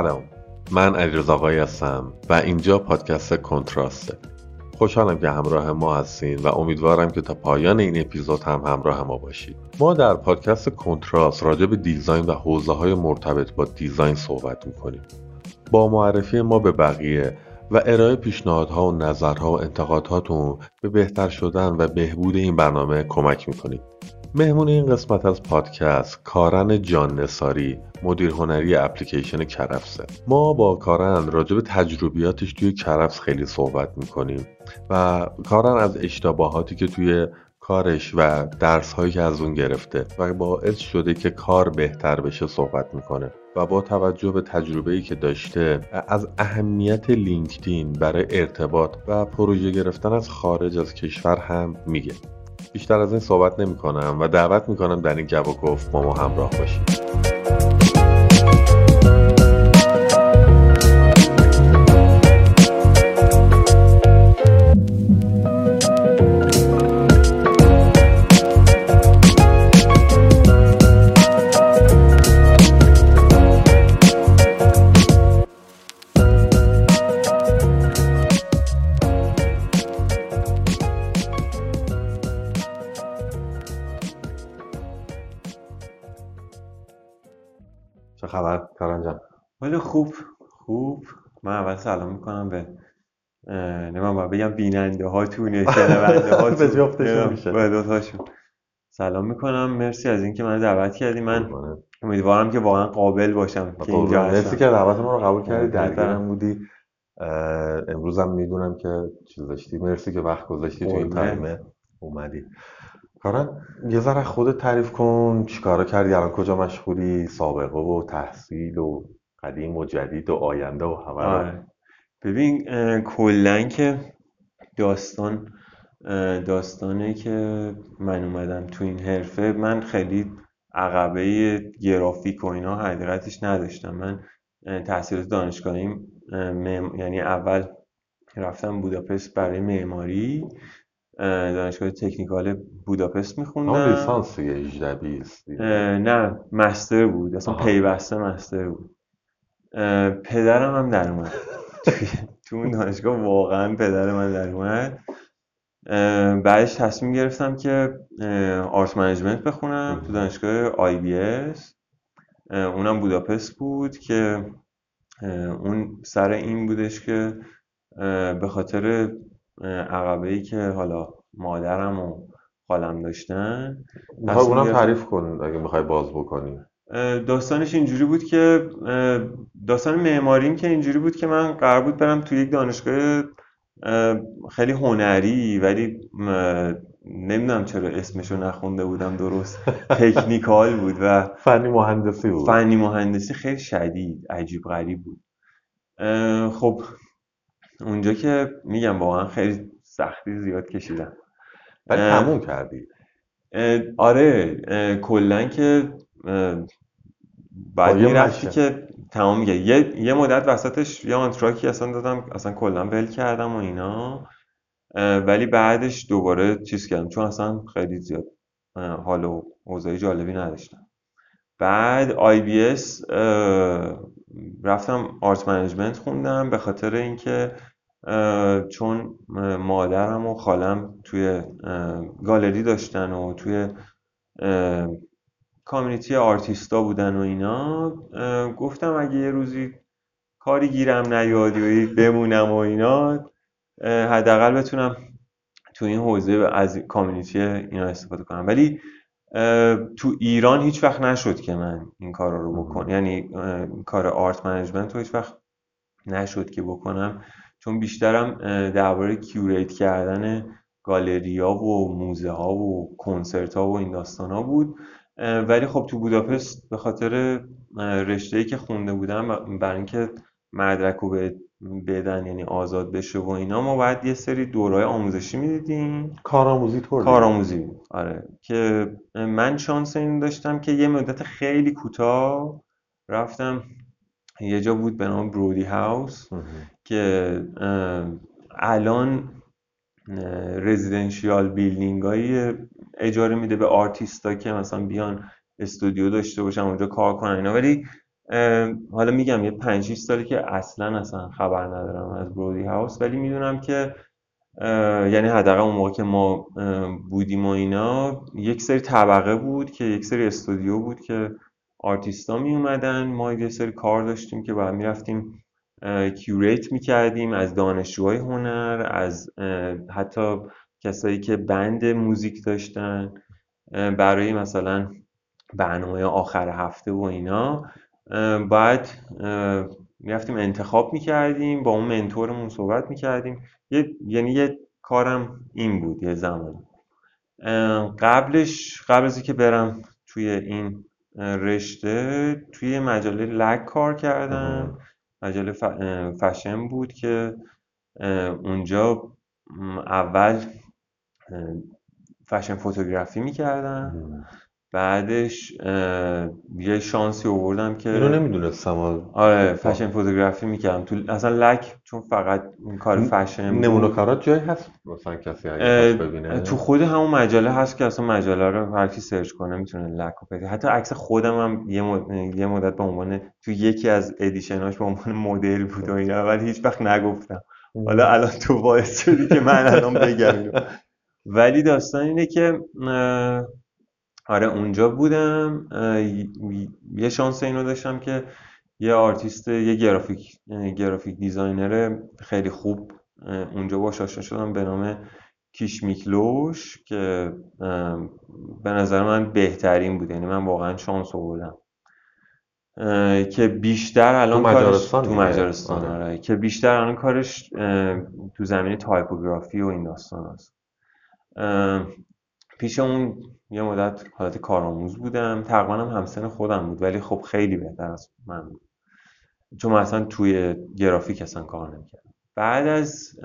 سلام. من علیرضا هستم و اینجا پادکست کنتراسته. خوشحالم که همراه ما هستین و امیدوارم که تا پایان این اپیزود هم همراه ما باشید. ما در پادکست کنتراست راجع به دیزاین و حوزه های مرتبط با دیزاین صحبت می‌کنیم. با معرفی ما به بقیه و ارائه پیشنهادها و نظرها و انتقادهاتون به بهتر شدن و بهبود این برنامه کمک می‌کنید. مهمون این قسمت از پادکست کارن جان نساری مدیر هنری اپلیکیشن کرفسه. ما با کارن راجع به تجربیاتش توی کرفس خیلی صحبت می‌کنیم و کارن از اشتباهاتی که توی کارش و درس هایی که از اون گرفته و باعث شده که کار بهتر بشه صحبت می‌کنه و با توجه به تجربه ای که داشته از اهمیت لینکدین برای ارتباط و پروژه گرفتن از خارج از کشور هم میگه. بیشتر از این صحبت نمی کنم و دعوت می کنم در این گفت با ما همراه باشید. ولی خوب خوب. من اول سلام می‌کنم به نمیم باید بگم بیننده هاتون شنونده هاتون. سلام می‌کنم. مرسی از اینکه من دعوت کردی. من امیدوارم که واقعا قابل باشم که اینجا مرسی که دعوت ما رو قبول کردی. درگیرم بودی. امروز هم می‌دونم که چیز داشتی. مرسی که وقت گذاشتی تو این. تایمه اومدی. کارن یه ذره خودت تعریف کن. چیکارا کردی؟ الان کجا مشغولی؟ سابقه و تحصیل و قدیم و جدید و آینده و همه. آره. ببین کلا که داستان داستانه که من اومدم تو این حرفه من خیلی عقبه گرافیک و اینا حقیقتش نداشتم من تحصیلات دانشگاهیم اه، معم- یعنی اول رفتم بوداپست برای معماری اه، دانشگاه تکنیکال بوداپست میخوندم لیسانس دیگه 18 20 دیگه. نه master بود اصلا. پیوسته master بود پدرم هم در اومد. تو اون دانشگاه واقعا پدر من در اومد. بعدش تصمیم گرفتم که art management بخونم تو دانشگاه IBS. اونم بوداپست بود که اون سر این بودش که به خاطر عقبه ای که حالا مادرم و خالم داشتن اونم تعریف کن اگه می‌خوای باز بکنی. داستانش اینجوری بود که داستان معماریم که اینجوری بود که من قرار بود برم توی یک دانشگاه خیلی هنری ولی نمی‌دونم چرا اسمشو نخونده بودم درست تکنیکال بود و فنی مهندسی بود. فنی مهندسی خیلی شدید عجیب غریب بود. خب اونجا که میگم واقعا خیلی سختی زیاد کشیدم. ولی تموم کردی. آره کلا که بعد مشه. که تمام میگه. یه یه مدت وسطش یه آنتراکی اصلا دادم اصلا کلا ول کردم و اینا. ولی بعدش دوباره چیز کردم چون اصلا خیلی زیاد حال و اوضاع جالبی نداشتم. بعد IBS رفتم art management خوندم به خاطر اینکه چون مادرم و خالم توی گالری داشتن و توی community آرتیستا بودن و اینا گفتم اگه یه روزی کاری گیرم نیاد یا بمونم و اینا حداقل بتونم تو این حوزه از community اینا استفاده کنم. ولی تو ایران هیچ وقت نشد که من این کارا رو بکنم. یعنی کار art management رو هیچ وقت نشد که بکنم. چون بیشترم درباره curate کردن گالریا و موزه ها و کنسرت ها و این داستان ها بود. ولی خب تو بوداپست به خاطر رشته ای که خونده بودم برای اینکه مدرک رو بدن یعنی آزاد بشه و اینا ما باید یه سری دوره‌های آموزشی می‌دیدیم. کارآموزی طور کارآموزی بود آره. که من شانس این داشتم که یه مدت خیلی کوتاه رفتم. یه جا بود به نام Brody House که الان residential building هایی اجاره میده به آرتیستا که مثلا بیان استودیو داشته باشن اونجا کار کنن اینا. ولی حالا میگم یه 5 6 سالی که اصلا اصلا خبر ندارم از Brody House. ولی می‌دونم که یعنی حداقل اون موقع که ما بودیم و اینا یک سری طبقه بود که یک سری استودیو بود که آرتیستا می اومدن ما یه سری کار داشتیم که بعد می‌رفتیم کیوریت می‌کردیم از دانشجوهای هنر از حتی کسایی که بند موزیک داشتن برای مثلا برنامه آخر هفته و اینا باید می‌رفتیم انتخاب می‌کردیم با اون منتورمون صحبت می‌کردیم. یه، یعنی یه کارم این بود یه زمان. قبلش قبل از اینکه برم توی این رشته توی مجله لگ کار کردم. مجله فشن بود که اونجا اول فشن فوتوگرافی می‌کردم. بعدش یه شانسی آوردم که اینو نمی‌دونستم. آره فشن فوتوگرافی می‌کردم. تو اصلا لک چون فقط این کار فشن نمونه کارات جایی هست مثلا کسی ببینه؟ تو خود همون مجله هست که اصلا مجله رو هر کی search کنه می‌تونه لینک رو پیدا حتی عکس خودم هم یه, یه مدت به عنوان تو یکی از edition اش به عنوان مدل بود و اینا ولی هیچ وقت نگفتم. حالا الان تو باعث شدی که من الان بگم. ولی داستان اینه که آره اونجا بودم یه شانس اینو داشتم که یه آرتیست یه graphic graphic designer خیلی خوب اونجا باش آشنا شدم به نام کیش میکلوش که به نظر من بهترین بود یعنی من واقعا شانس آوردم که بیشتر الان تو مجارستان تو مجارستان آره. آره. که بیشتر الان کارش تو زمینه تایپوگرافی و این داستان هست پیش اون یه مدت حالت کارآموز بودم. تقریبا هم همسن خودم بود ولی خب خیلی بهتر از من بود. چون اصلا توی گرافیک اصلا کار نمی‌کردم. بعد از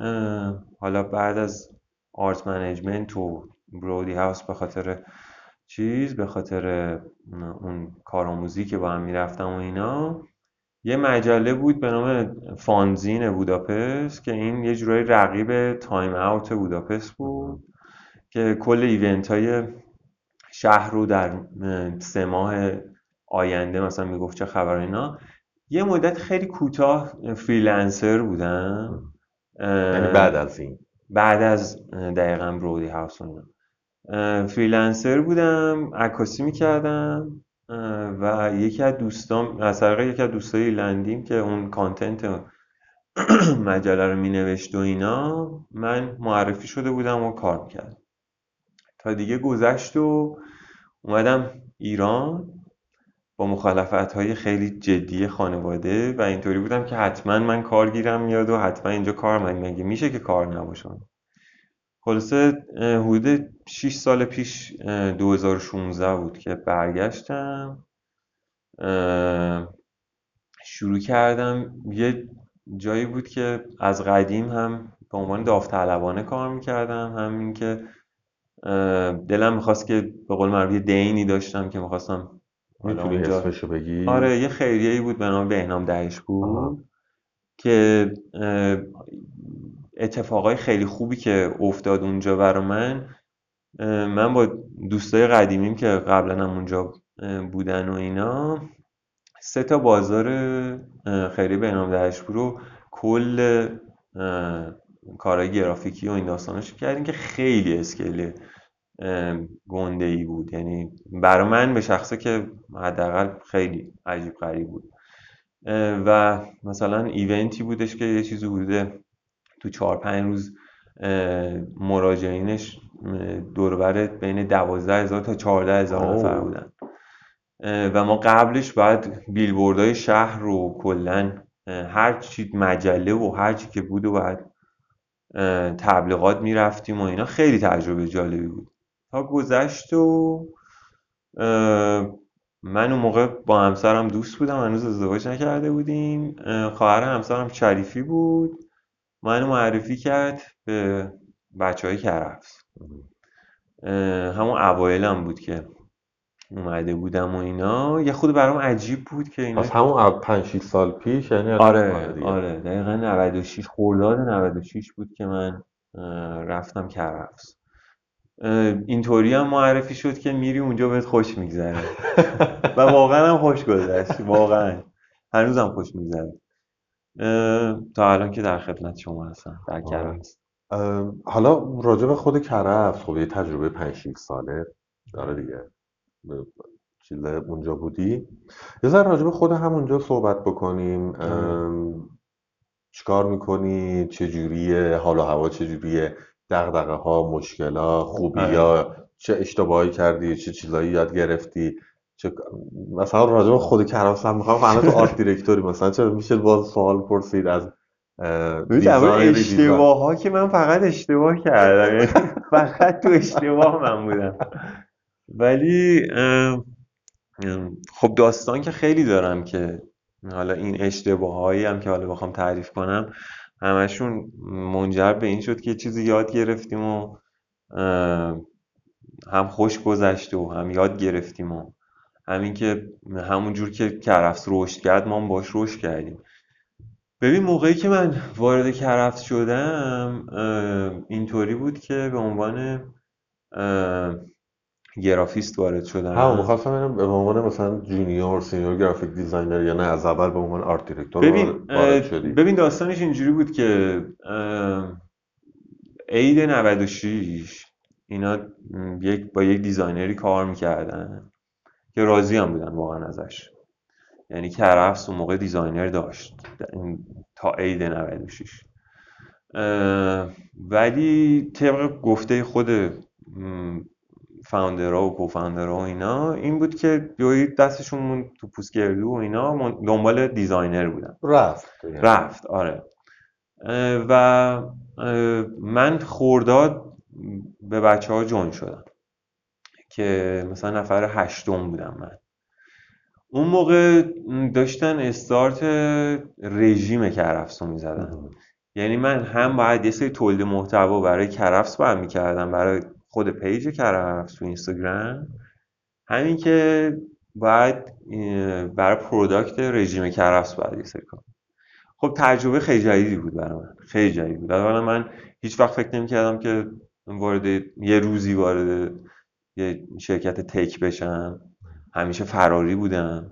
حالا بعد از art management و Brody House به خاطر چیز به خاطر اون کارآموزی که با هم می‌رفتم و اینا یه مجله بود به نام Funzine Budapest که این یه جورایی رقیب Time Out Budapest بود. که کل event های شهر رو در سه ماه آینده مثلا می‌گفت چه خبر اینا یه مدت خیلی کوتاه freelancer بودم. یعنی بعد از این. بعد از دقیقا Brody House freelancer بودم عکاسی می‌کردم و یکی از دوستان از طریق یکی از دوستای ایرلندیم که اون content مجله رو مینوشت و اینا من معرفی شده بودم و کار می‌کردم. دیگه گذشت و اومدم ایران با مخالفت های خیلی جدی خانواده و اینطوری بودم که حتما من کارگیرم میاد و حتما اینجا کار من مگه میشه که کار نباشم خلاصه حدود 6 سال پیش 2016 بود که برگشتم. شروع کردم. یه جایی بود که از قدیم هم به عنوان داوطلبانه کار می‌کردم. همین که دلم می‌خواست که به قول معروف دینی داشتم که می‌خواستم می‌تونی اسمشو بگی؟ آره یه خیریه ای بود به نام بهنام دهش بود که اتفاقای خیلی خوبی که افتاد اونجا برا من. من با دوستای قدیمیم که قبلا هم اونجا بودن و اینا سه تا بازار خیریه بهنام دهشپور رو کل کارهای گرافیکی و این داستانش کردیم که خیلی اسکیل گنده ای بود. یعنی برای من به شخصه که حداقل خیلی عجیب غریب بود. و مثلا ایونتی بودش که یه چیزی بوده تو چهار پنج روز مراجعینش دوربر بین دوازده هزار تا چهارده هزار نفر بودن. و ما قبلش بعد بیلبوردهای شهر رو کلا هر چی مجله و هر چی که بود و بعد تبلیغات می‌رفتیم و اینا. خیلی تجربه جالبی بود. تا گذشت و من اون موقع با همسرم دوست بودم هنوز ازدواج نکرده بودیم. خواهر همسرم شریفی بود. منو معرفی کرد به بچه های کرفس همون اوایلم بود که اومده بودم و اینا. یه خود برام عجیب بود که اینا از همون 5 سال پیش یعنی آره آره. دقیقا 96 خرداد 96 بود که من رفتم کرفس. اینطوری هم معرفی شد که میری اونجا بهت خوش میگذره. و واقعا هم خوش گذشت واقعا. هنوزم خوش میگذره. تا الان که در خدمت شما هستم در کرفس حالا راجع به خود کرفس خب یه تجربه 5 6 ساله داره دیگه. چیز اونجا بودی. یه ذره راجع به خود همونجا صحبت بکنیم. چیکار می‌کنی؟ چجوریه؟ حال و هوا چجوریه؟ دغدغه ها مشکلا خوبی یا چه اشتباهی کردی چه چیزایی یاد گرفتی چه... مثلا راجع به خود کرفس هم می‌خوام فقط تو آرت دیرکتوری مثلا چرا میشه باز سوال پرسید از اشتباه ها که من فقط اشتباه کردم یعنی فقط تو اشتباه من بودم. ولی خب داستان که خیلی دارم که حالا این اشتباه هایی هم که حالا بخوام تعریف کنم همشون منجر به این شد که چیزی یاد گرفتیم و هم خوش گذشت و هم یاد گرفتیم و همین که همون جور که کرفس رشد کرد ما هم باش رشد کردیم. ببین موقعی که من وارد کرفس شدم اینطوری بود که به عنوان گرافیست وارد شدم ها می‌خواستم به عنوان مثلا junior senior graphic designer یا نه از اول به عنوان art director ببین وارد شدی. ببین داستانش اینجوری بود که عید 96 اینا یک با یک designer ی کار می‌کردن که راضی هم بودن واقعا ازش. یعنی کرفس اون موقع designer داشت تا عید 96 ولی طبق گفته خود فاوندرها و کوفاوندرها و اینا این بود که جوی دستشون تو پوسگردو و اینا دنبال دیزاینر بودن. رفت. رفت آره. و من خورداد به بچه ها جون شدم. که مثلا نفر هشتم بودم من. اون موقع داشتن استارت رژیم کرفس رو می‌زدن یعنی من هم باید یه سری تولید محتوا برای کرفس باید می‌کردم برای خود page کرفس تو اینستاگرام. همین که باید برای product رژیم کرفس باید یه سری کنم. خب تجربه خیلی جدیدی بود برای من. خیلی جدید بود. اولا من هیچ وقت فکر نمی کردم که وارد یه روزی وارد یه شرکت tech بشم. همیشه فراری بودم.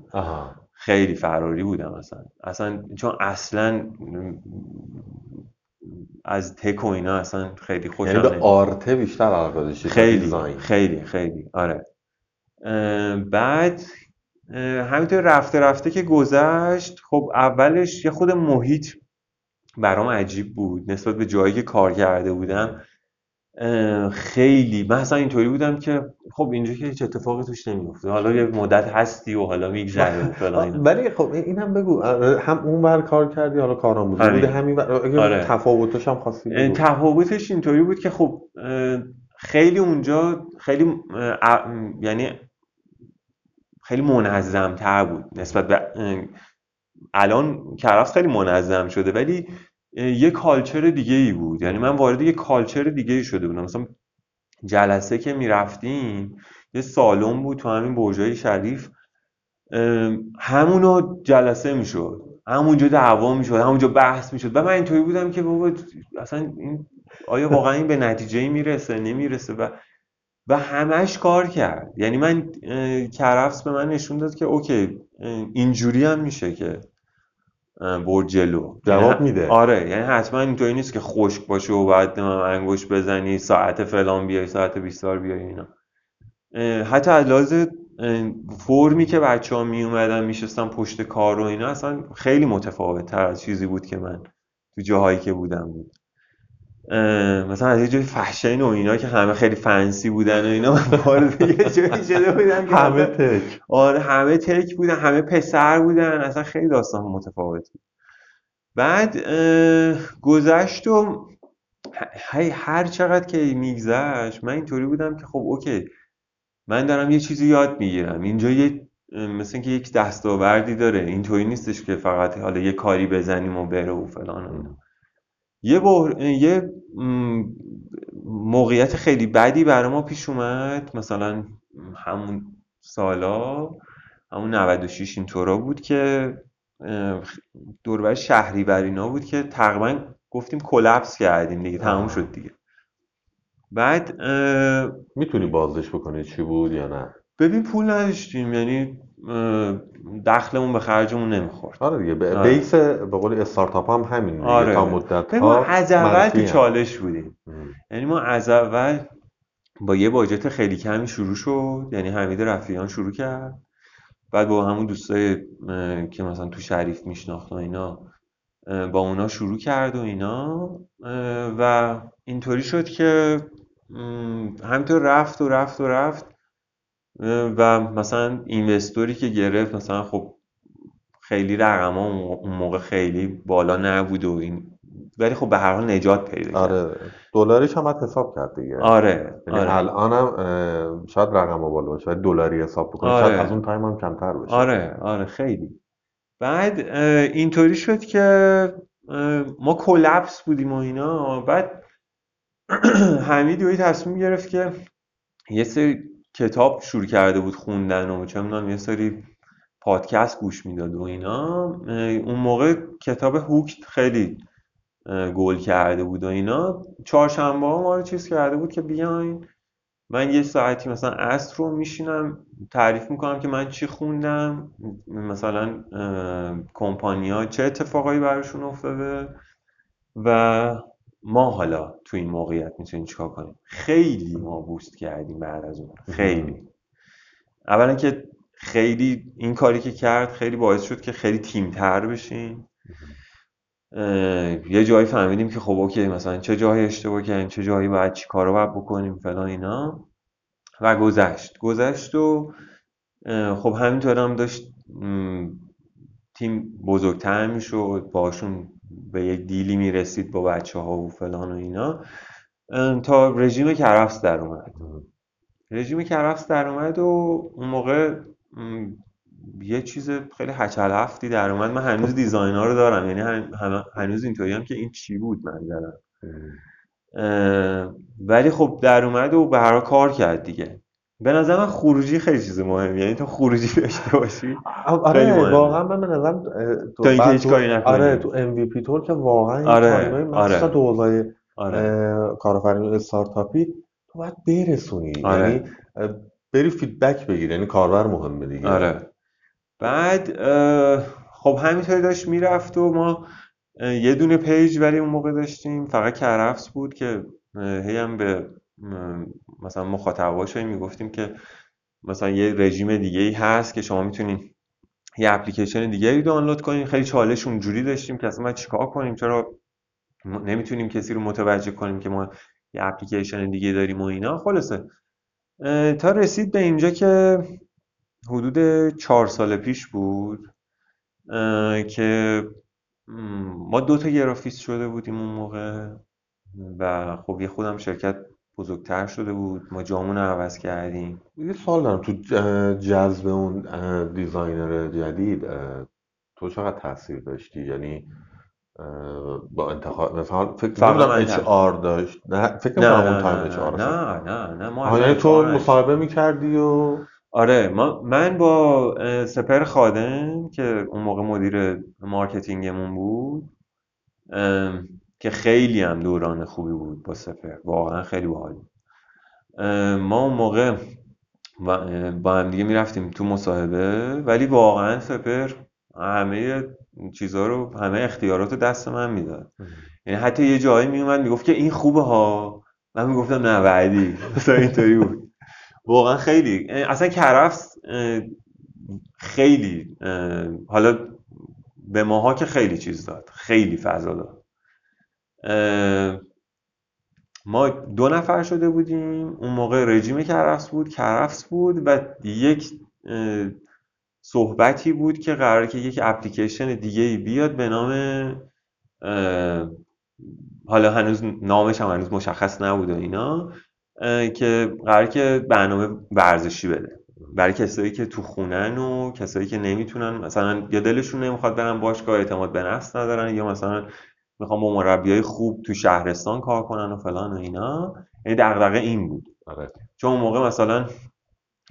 خیلی فراری بودم اصلا. اصلا چون اصلا از تک و اینا اصلا خیلی خوشم یعنی آرته بیشتر علاقه داشتی خیلی خیلی خیلی. آره. بعد همینطور رفته رفته که گذشت خب اولش یه خود محیط برام عجیب بود. نسبت به جایی که کار کرده بودم خیلی. من اصلا اینطوری بودم که خب اینجا که هیچ اتفاقی توش نمیفته حالا یه مدت هستی و حالا میگذره فلان ولی خب این هم بگو. هم اون بر کار کردی حالا کارآموزی بوده همین آره. تفاوتش هم بگو. تفاوتش اینطوری بود که خب خیلی اونجا خیلی یعنی خیلی منظم تر بود نسبت به الان کرفس خیلی منظم شده. ولی یه کالچر دیگه ای بود. یعنی من وارد یه کالچر دیگه ای شده بودم. مثلا جلسه که می‌رفتیم یه سالن بود تو همین برجای شریف. همونو جلسه می‌شد. همونجا دعوا می‌شد همونجا بحث می‌شد. و من اینطوری بودم که بابا اصلا این آیا واقعا این به نتیجه می‌رسه نمی‌رسه؟ و و همش کار کرد. یعنی من کرفس به من نشون داد که اوکی اینجوری هم میشه که برد جلو. جواب یعنی میده. آره یعنی حتما اینطوری نیست که خشک باشه و بعد انگوش بزنی ساعت فلان بیای ساعت 20 بیای اینا. حتی از لحاظ فرمی که بچه ها می اومدن میشستن پشت کار و اینا اصلا خیلی متفاوت تر از چیزی بود که من تو جاهایی که بودم بود. مثلا از یه جای فحشین و اینا که همه خیلی فنسی بودن و اینا وارد یه جایی شده بودن که همه تک. آره همه تک بودن همه پسر بودن اصلا خیلی داستان متفاوت بود. بعد گذشت و هر چقدر که میگذشت من اینطوری بودم که خب اوکی من دارم یه چیزی یاد می‌گیرم. اینجا یه مثل اینکه یک دستاوردی داره اینطوری نیستش که فقط حالا یه کاری بزنیم و بره و فلان یه, یه موقعیت خیلی بدی برای ما پیش اومد. مثلا همون سالا همون 96 اینطورا بود که دوربر شهری اینا بود که تقریبا گفتیم کلپس کردیم دیگه تموم شد دیگه. بعد می‌تونی بازش بکنی چی بود یا نه؟ ببین پول نداشتیم. یعنی دخلمون به خرجمون نمی‌خورد آره دیگه به آره. بیس به قول استارتاپ هم همین آره. تا مدت ما از اول تو. چالش بودیم. یعنی ما از اول با یه باجت خیلی کمی شروع شد یعنی حمید رفیعان شروع کرد بعد با همون دوستای که مثلا تو شریف میشناخت و اینا با اونا شروع کرد و اینا و اینطوری شد که همینطور رفت و رفت و رفت و مثلا اینوستوری که گرفت مثلا خب خیلی رقم اون موقع خیلی بالا نبود و این ولی خب به هر حال نجات پیدا کرد. آره. دلاریش هم حساب کرد دیگه. آره یعنی آره. الانم شاید رقم بالا باشه ولی دلاری حساب بکنی آره. شاید از اون تایم هم کمتر بشه. آره آره خیلی. بعد اینطوری شد که ما کلپس بودیم و اینا. بعد حمید تصمیم گرفت که یه سری کتاب شروع کرده بود خوندن و چه می‌دونم یه سری پادکست گوش می‌داد و اینا. اون موقع کتاب هوک خیلی گل کرده بود و اینا. چهارشنبه ها ما رو چیز کرده بود که بیاین من یه ساعتی مثلا عصر رو میشینم تعریف می‌کنم که من چی خوندم. مثلا کمپانیا چه اتفاقایی براشون افتاده. و ما حالا تو این موقعیت می‌تونیم چیکار کنیم؟ خیلی ما بوست کردیم بعد از اون. خیلی. اولا که خیلی این کاری که کرد خیلی باعث شد که خیلی تیمتر بشیم. اه، یه جایی فهمیدیم که خب اوکی مثلا چه جایی اشتباه کردیم چه جایی باید چی کارو باید بکنیم فلان اینا. و گذشت. گذشت و خب همینطور هم داشت تیم بزرگتر می‌شد باشون به یک دیلی می‌رسید با بچه ها و فلان و اینا. تا رژیم کرفس در اومد. رژیم کرفس در اومد و اون موقع یه چیز خیلی هچل هفتی در اومد. من هنوز دیزاینا رو دارم. یعنی هم- هنوز اینطوری هم که این چی بود من اه، ولی خب در اومد و به هر کار کرد دیگه. به نظر من خروجی خیلی چیز مهمه یعنی تو خروجی داشته باشی آره. واقعا من به نظرم تو اینکه هیچ کاری نکنی. آره تو ام وی پی تور که واقعا این آره، آره. تو حوزه آره کارآفرینی استارتاپی تو باید برسونی آره. یعنی بری feedback بگیری یعنی کاربر مهمه دیگه آره بعد خب همینطوری داشت می‌رفت و ما یه دونه page ولی اون موقع داشتیم فقط کرفس بود که هی هم به مثلا مخاطباش می‌گفتیم که مثلا یه رژیم دیگه ای هست که شما می‌تونین یه اپلیکیشن دیگه ای دانلود کنین. خیلی چالش اونجوری داشتیم که اصلا ما چیکار کنیم؟ چرا نمی‌تونیم کسی رو متوجه کنیم که ما یه اپلیکیشن دیگه داریم و اینا؟ خلاصه تا رسید به اینجا که حدود چهار سال پیش بود که ما دو تا گرافیست شده بودیم اون موقع و خب یه خودم شرکت بزرگتر شده بود ما جامون رو عوض کردیم یه سوال دارم تو جذب اون designer جدید تو چقدر تاثیر داشتی یعنی با انتخاب مثلا فکر نمی‌دونم HR داشت نه فکر نه نمی‌کنم نه اون تایم نه HR نه نه نه ما یعنی تو نداشتیم. مصاحبه می‌کردی و آره ما من با سپر خادم که اون موقع مدیر marketing مون بود ام، که خیلی هم دوران خوبی بود با سپر واقعا خیلی باحال ما اون موقع با هم دیگه می‌رفتیم تو مصاحبه ولی واقعا سپر همه چیزها رو همه اختیارات رو دست من می‌داد. یعنی حتی یه جایی میومد می‌گفت که این خوبه ها. من می‌گفتم نه بعدی. مثلا اینطوری بود. واقعا خیلی. اصلا کرفس خیلی حالا به ماها که خیلی چیز داد. خیلی فضا داد. ما دو نفر شده بودیم. اون موقع رژیم کرفس بود کرفس بود و یک صحبتی بود که قراره که یک اپلیکیشن دیگه بیاد به نام حالا هنوز نامش هم هنوز مشخص نبود و اینا که قراره که برنامه ورزشی بده. برای کسایی که تو خونن و کسایی که نمی‌تونن مثلا یا دلشون نمی‌خواد برن باشگاه اعتماد به نفس ندارن یا مثلا می‌خوان با مربیای خوب تو شهرستان کار کنن و فلان و اینا. یعنی دغدغه این بود. آره. چون اون موقع مثلا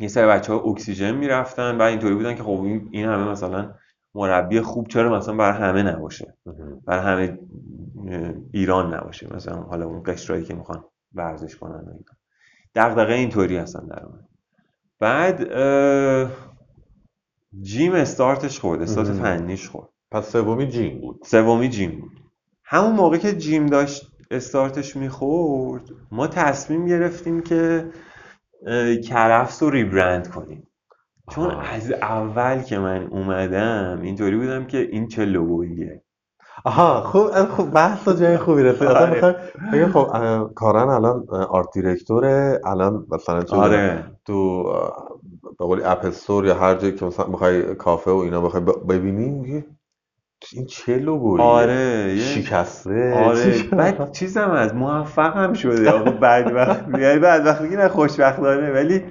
یه سری بچه ها اکسیژن می‌رفتن و اینطوری بودن که خب این همه مثلا مربی خوب چرا مثلا برای همه نباشه؟ برای همه ایران نباشه. مثلا حالا اون قشرایی که می‌خوان ورزش کنن و اینا. دغدغه اینطوری هستن در من بعد جیم استارتش خورد. استارت فنیش خورد. پس سومی جیم بود. سومی جیم بود. همون موقع که جیم داشت استارتش می‌خورد ما تصمیم گرفتیم که کرفس رو ریبرند کنیم. چون از اول که من اومدم اینطوری بودم که این چه لوگوییه. آها خوب خوب بحث جای خوبی رسید. اصلا آره. می‌خوام بگم خب کارن الان آرت دیرکتوره. الان مثلا چه آره. تو به قولی App Store یا هر جایی که مثلا می‌خوای کافه و اینا بخوای ب- ببینی میگی این چه لوگوییه آره شکسته. آره. بعد چیزم از موفق هم شده. آقا بعد وقت یعنی بعد وقت نه خوشبختانه. ولی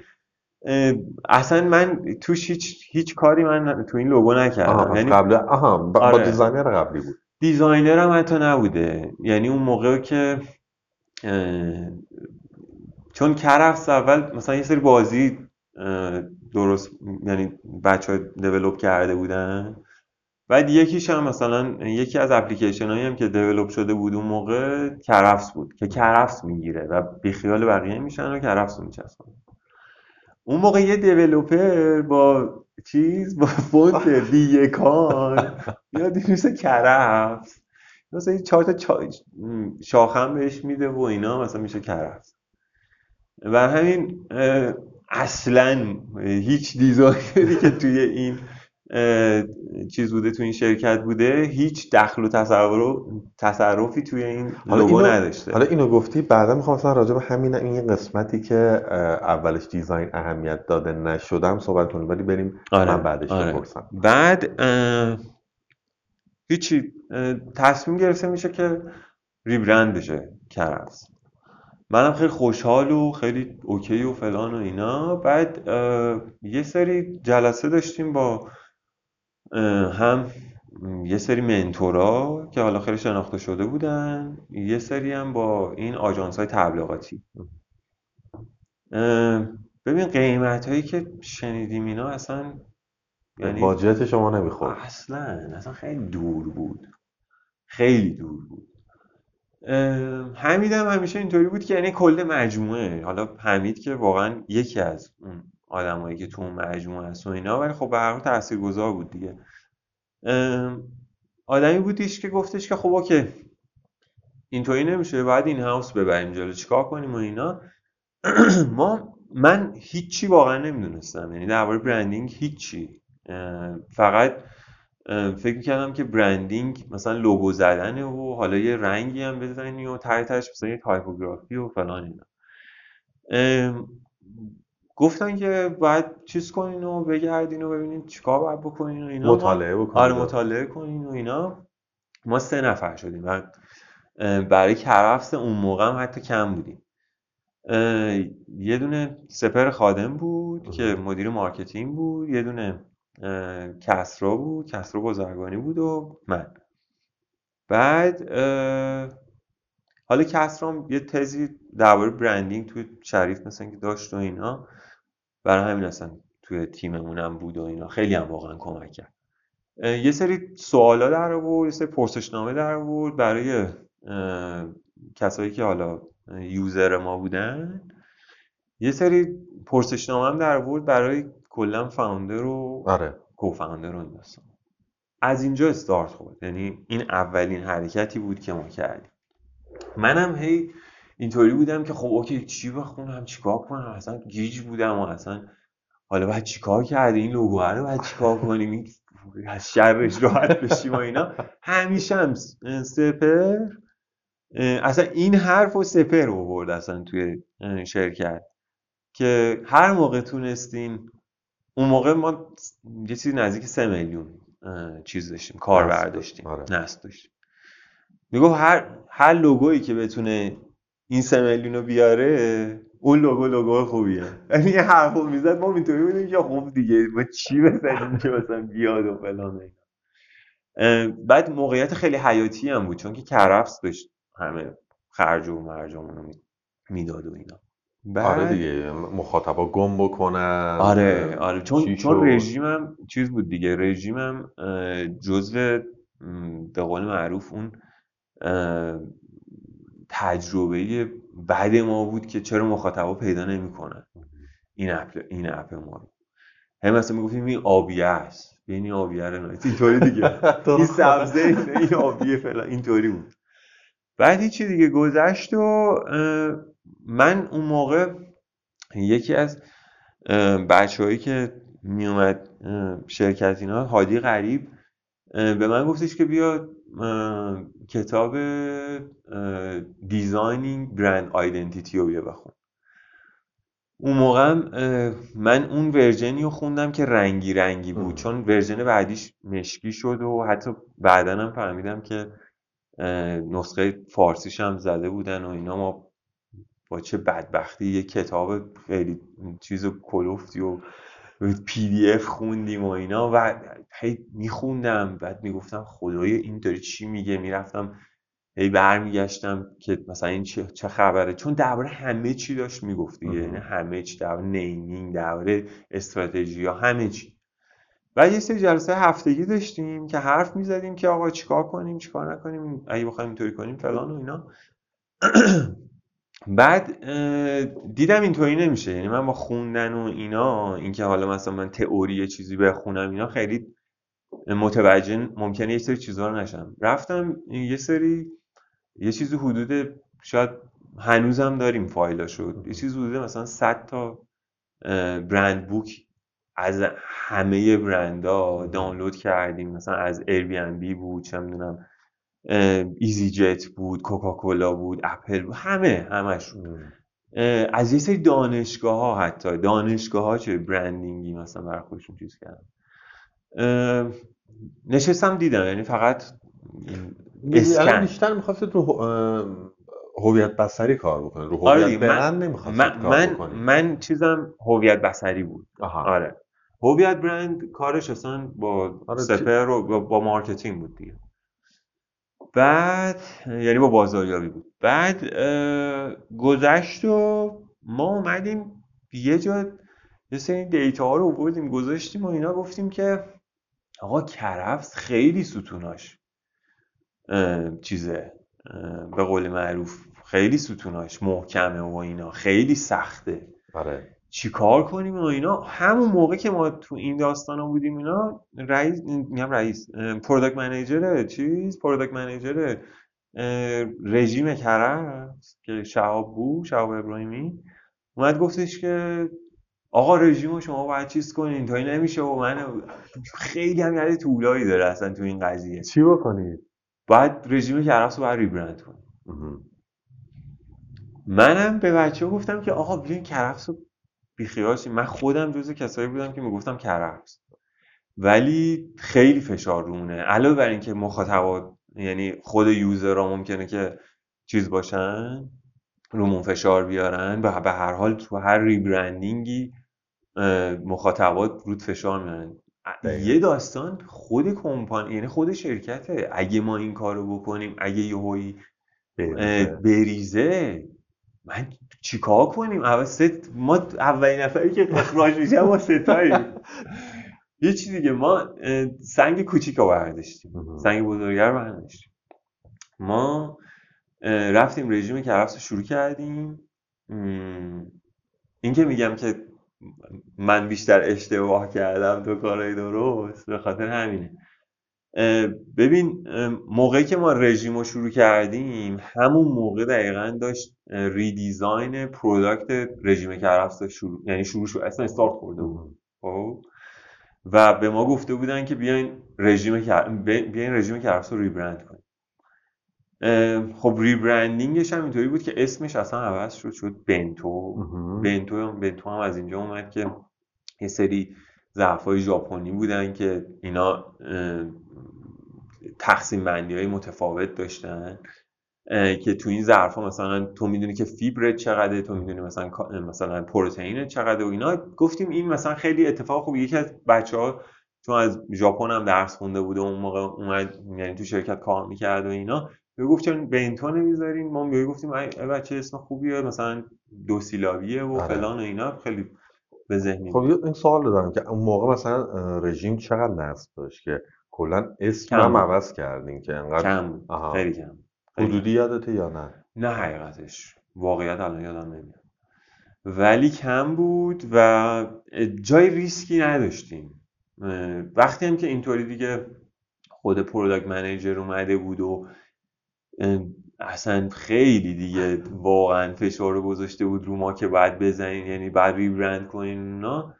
اصلا من توش هیچ هیچ کاری من تو این لوگو نکردم. یعنی قبل آها با, با آره. designer قبلی بود. designer هم حتی نبوده. یعنی اون موقع که چون کرفس اول مثلا یه سری بازی درست یعنی بچه ها دیولوب کرده بودن. بعد یکیش هم مثلا یکی از اپلیکیشن هایی هم که دیولوب شده بود اون موقع کرفس بود که کرفس می‌گیره و بیخیال بقیه میشن و کرفس رو میچسبن اون موقع یه دیولوپر با چیز با فونت بیکان میاد میشه کرفس مثلا این چهار تا چا- شاخم بهش میده و اینا مثلا میشه کرفس و همین اصلا هیچ designer ی که توی این چیز بوده توی این شرکت بوده هیچ دخل و تصور تصرفی توی این لوگو اینو- نداشته. حالا اینو گفتی بعدا می‌خوام مثلا راجع به همین این قسمتی که اولش design اهمیت داده نشدم صحبت کنیم ولی بریم آره، من بعدش آره. بپرسم. بعد اه، هیچی اه، تصمیم گرفته میشه که ریبرند بشه کرفس منم خیلی خوشحال و خیلی اوکی و فلان و اینا. بعد یه سری جلسه داشتیم با هم یه سری منتورا که حالا خیلی شناخته شده بودن یه سری هم با این آژانس های تبلیغاتی ببین قیمت هایی که شنیدیم اینا اصلا یعنی باجت شما نمی‌خورد. اصلا اصلا خیلی دور بود. خیلی دور بود. حمید هم همیشه اینطوری بود که یعنی کل مجموعه حالا حمید که واقعا یکی از اون آدمایی که تو اون مجموعه هست و اینا. ولی خب به هر حال تاثیرگذار بود دیگه. آدمی بودیش که گفتش که خب اوکی اینطوری نمیشه. باید این هاوس ببریم جلو چیکار کنیم و اینا. ما من هیچی واقعا نمی‌دونستم. یعنی درباره برندینگ هیچی. فقط فکر می‌کردم که برندینگ مثلا لوگو زدنه و حالا یه رنگی هم بزنی و ته تهش مثلا یه تایپوگرافی و فلان اینا. گفتن که باید چیز کنین و بگردین و ببینین چیکار باید بکنین و اینا. مطالعه بکنید آره مطالعه کنین و اینا. ما سه نفر شدیم. و برای کرفس اون موقع هم حتی کم بودیم. یه دونه سپر خادم بود که مدیر marketing بود. یه دونه کسرا بود. کسرا بازرگانی بود و من. بعد حالا کسرا یه تزی درباره branding توی شریف مثلا که داشت و اینا. برای همین اصلا توی تیممون هم بود و اینا. خیلی هم واقعا کمک کرد. یه سری سوالا در آورد یه سری پرسشنامه در آورد برای کسایی که حالا user ما بودن. یه سری پرسشنامه هم در آورد برای کلا founder و آره. co-founder و داستان. از اینجا استارت خورد. یعنی این اولین حرکتی بود که ما کردیم. منم هی اینطوری بودم که خب okay چی بخونم چیکار کنم؟ اصلا گیج بودم و اصلا حالا باید چیکار کرده این لوگو رو باید چیکار کنیم؟ از شرش راحت بشیم و اینا. همیشه هم سپر. اصلا این حرف و سپر آورد اصلا توی شرکت که هر موقع تونستین اون موقع ما یه چیزی نزدیک سه میلیون چیز داشتیم کاربر نصب. داشتیم آره. نصب داشتیم. می‌گفت هر هر لوگویی که بتونه این سه میلیون رو بیاره اون لوگو لوگو خوبیه. یعنی یه حرفو می‌زد ما اینطوری بودیم که خب دیگه. ما چی بزنیم که مثلا بیاد و فلان بعد موقعیت خیلی حیاتی هم بود چون که کرفس داشت همه خرج و مرجمون رو می- می‌داد و اینا. آره بعد دیگه مخاطبا گم بکنن آره آره. چون چون؟ رژیمم چیز بود دیگه رژیمم جزو به قول معروف اون تجربه بعد ما بود که چرا مخاطبا پیدا نمی‌کنن. این اپ این اپ ما رو. هم مثلا می‌گفتیم این آبیه است. این آبیه رو نایت اینطوری دیگه. این سبزه این آبیه فلان. اینطوری بود. بعد هیچی دیگه گذشت و من اون موقع یکی از بچههایی که میومد شرکت اینا هادی غریب به من گفتش که بیا کتاب Designing Brand Identity رو بیا بخون. اون موقع من اون version ی رو خوندم که رنگی رنگی بود. چون version بعدیش مشکی شد و حتی بعدا هم فهمیدم که نسخه فارسیش هم زده بودن و اینا. ما با چه بدبختی یه کتاب خیلی چیز کلفتی و PDF خوندیم و اینا و هی میخوندم بعد می‌گفتم خدای این داره چی میگه؟ می‌رفتم هی برمیگشتم که مثلا این چه خبره؟ چون درباره همه چی داشت می‌گفت دیگه یعنی همه چی درباره naming درباره استراتژی ها همه چی. و یه سری جلسه هفتگی داشتیم که حرف می‌زدیم که آقا چیکار کنیم چیکار نکنیم اگه بخوایم اینطوری کنیم فلان و اینا. بعد دیدم اینطوری نمیشه. یعنی من با خوندن و اینا اینکه حالا مثلا من تئوری چیزی بخونم اینا خیلی متوجه ممکنه یه سری چیزها رو نشم. رفتم یه سری یه چیزی حدود شاید هنوزم داریم فایلاشو. یه چیزی حدود مثلا 100 تا برند بوک از همه برندها دانلود کردیم. مثلا از بی بود چه می‌دونم ایزی جت بود کوکاکولا بود اپل بود همه همشون. از یه سری دانشگاه ها حتی. دانشگاه ها چه برندینگی مثلا برای خودشون چیز کردن. نشستم دیدم یعنی فقط اسکن. بیشتر می‌خواستید رو هویت بصری کار بکنه رو هویت آره برند نمی‌خواستید من کار من, من چیزم هویت بصری بود. آها. آره. هویت برند کارش اصلا با آره سپر و با marketing بود دیگه. بعد یعنی با بازاریابی بود. بعد گذشت و ما اومدیم یه جا یه سری data ها رو بردیم گذاشتیم و اینا گفتیم که آقا کرفس خیلی ستوناش چیزه به قول معروف خیلی ستوناش محکمه و اینا خیلی سخته. آره. چیکار کنیم و اینا؟ همون موقع که ما تو این داستان ها بودیم اینا رئیس میگم رئیس product manager چیز؟ product manager رژیم کرفس که شهاب بود شهاب ابراهیمی. اومد گفتش که آقا رژیم شما باید چیز کنین تا نمیشه و من خیلی هم ید طولایی داره اصلا تو این قضیه. چی بکنید؟ باید رژیم کرفس رو باید rebrand کنید منم به بچه گفتم که آقا بیاین کرفس رو بیخیال من خودم جز کسایی بودم که می‌گفتم کرفس. ولی خیلی فشار رونه علاوه بر اینکه مخاطبات یعنی خود یوزرها ممکنه که چیز باشن رومون فشار بیارن و به هر حال تو هر ریبرندینگی مخاطبات رود فشار میارن. یه داستان خود کمپانی یعنی خود شرکته. اگه ما این کارو بکنیم اگه یهویی بریزه من چیکار کنیم؟ اول ست ما اولین نفری که اخراج میشه ما ستاییم. یه چیز دیگه ما سنگ کوچیک رو برداشتیم. سنگ بزرگر برداشتیم. ما رفتیم رژیم کرفس شروع کردیم. این که میگم که من بیشتر اشتباه کردم تو کارهای درست به خاطر همینه. ببین موقعی که ما رژیم رو شروع کردیم همون موقع دقیقا داشت redesign product رژیم کرفس شروع یعنی شروع شد اصلا استارت خورده بود. خب؟ و به ما گفته بودن که بیاین رژیم بیاین رژیم کرفس رو rebrand کنیم. خب rebranding ش هم اینطوری بود که اسمش اصلا عوض شد شد بنتو. بنتو بنتو هم از اینجا اومد که یه سری ظرف های ژاپنی بودن که اینا تقسیم بندی های متفاوت داشتن که تو این ظرف ها مثلا تو می‌دونی که فیبر چقدره تو می‌دونی مثلا مثلا پروتئین چقدره و اینا. گفتیم این مثلا خیلی اتفاق خوب یکی از بچه ها چون از ژاپن هم درس خونده بود و اون موقع اومد یعنی تو شرکت کار می‌کرد و اینا به گفت چون بنتو نمی‌ذارین؟ ما میگه گفتیم ای بچه اسم خوبیه مثلا دو سیلابیه و آره. فلان و اینا. خیلی به ذهنی خب این سوال دارم که اون موقع مثلا رژیم چقدر نصب داشت که کلا اسم هم عوض کردین که انقدر کم خیلی کم حدودی یادته یا نه؟ نه حقیقتش. واقعیت الان یادم نمیاد. ولی کم بود و جای ریسکی نداشتیم. وقتی هم که اینطوری دیگه خود product manager اومده بود و اصلا خیلی دیگه واقعا فشار رو گذاشته بود رو ما که باید بزنین یعنی بعد ریبرند کنین اونا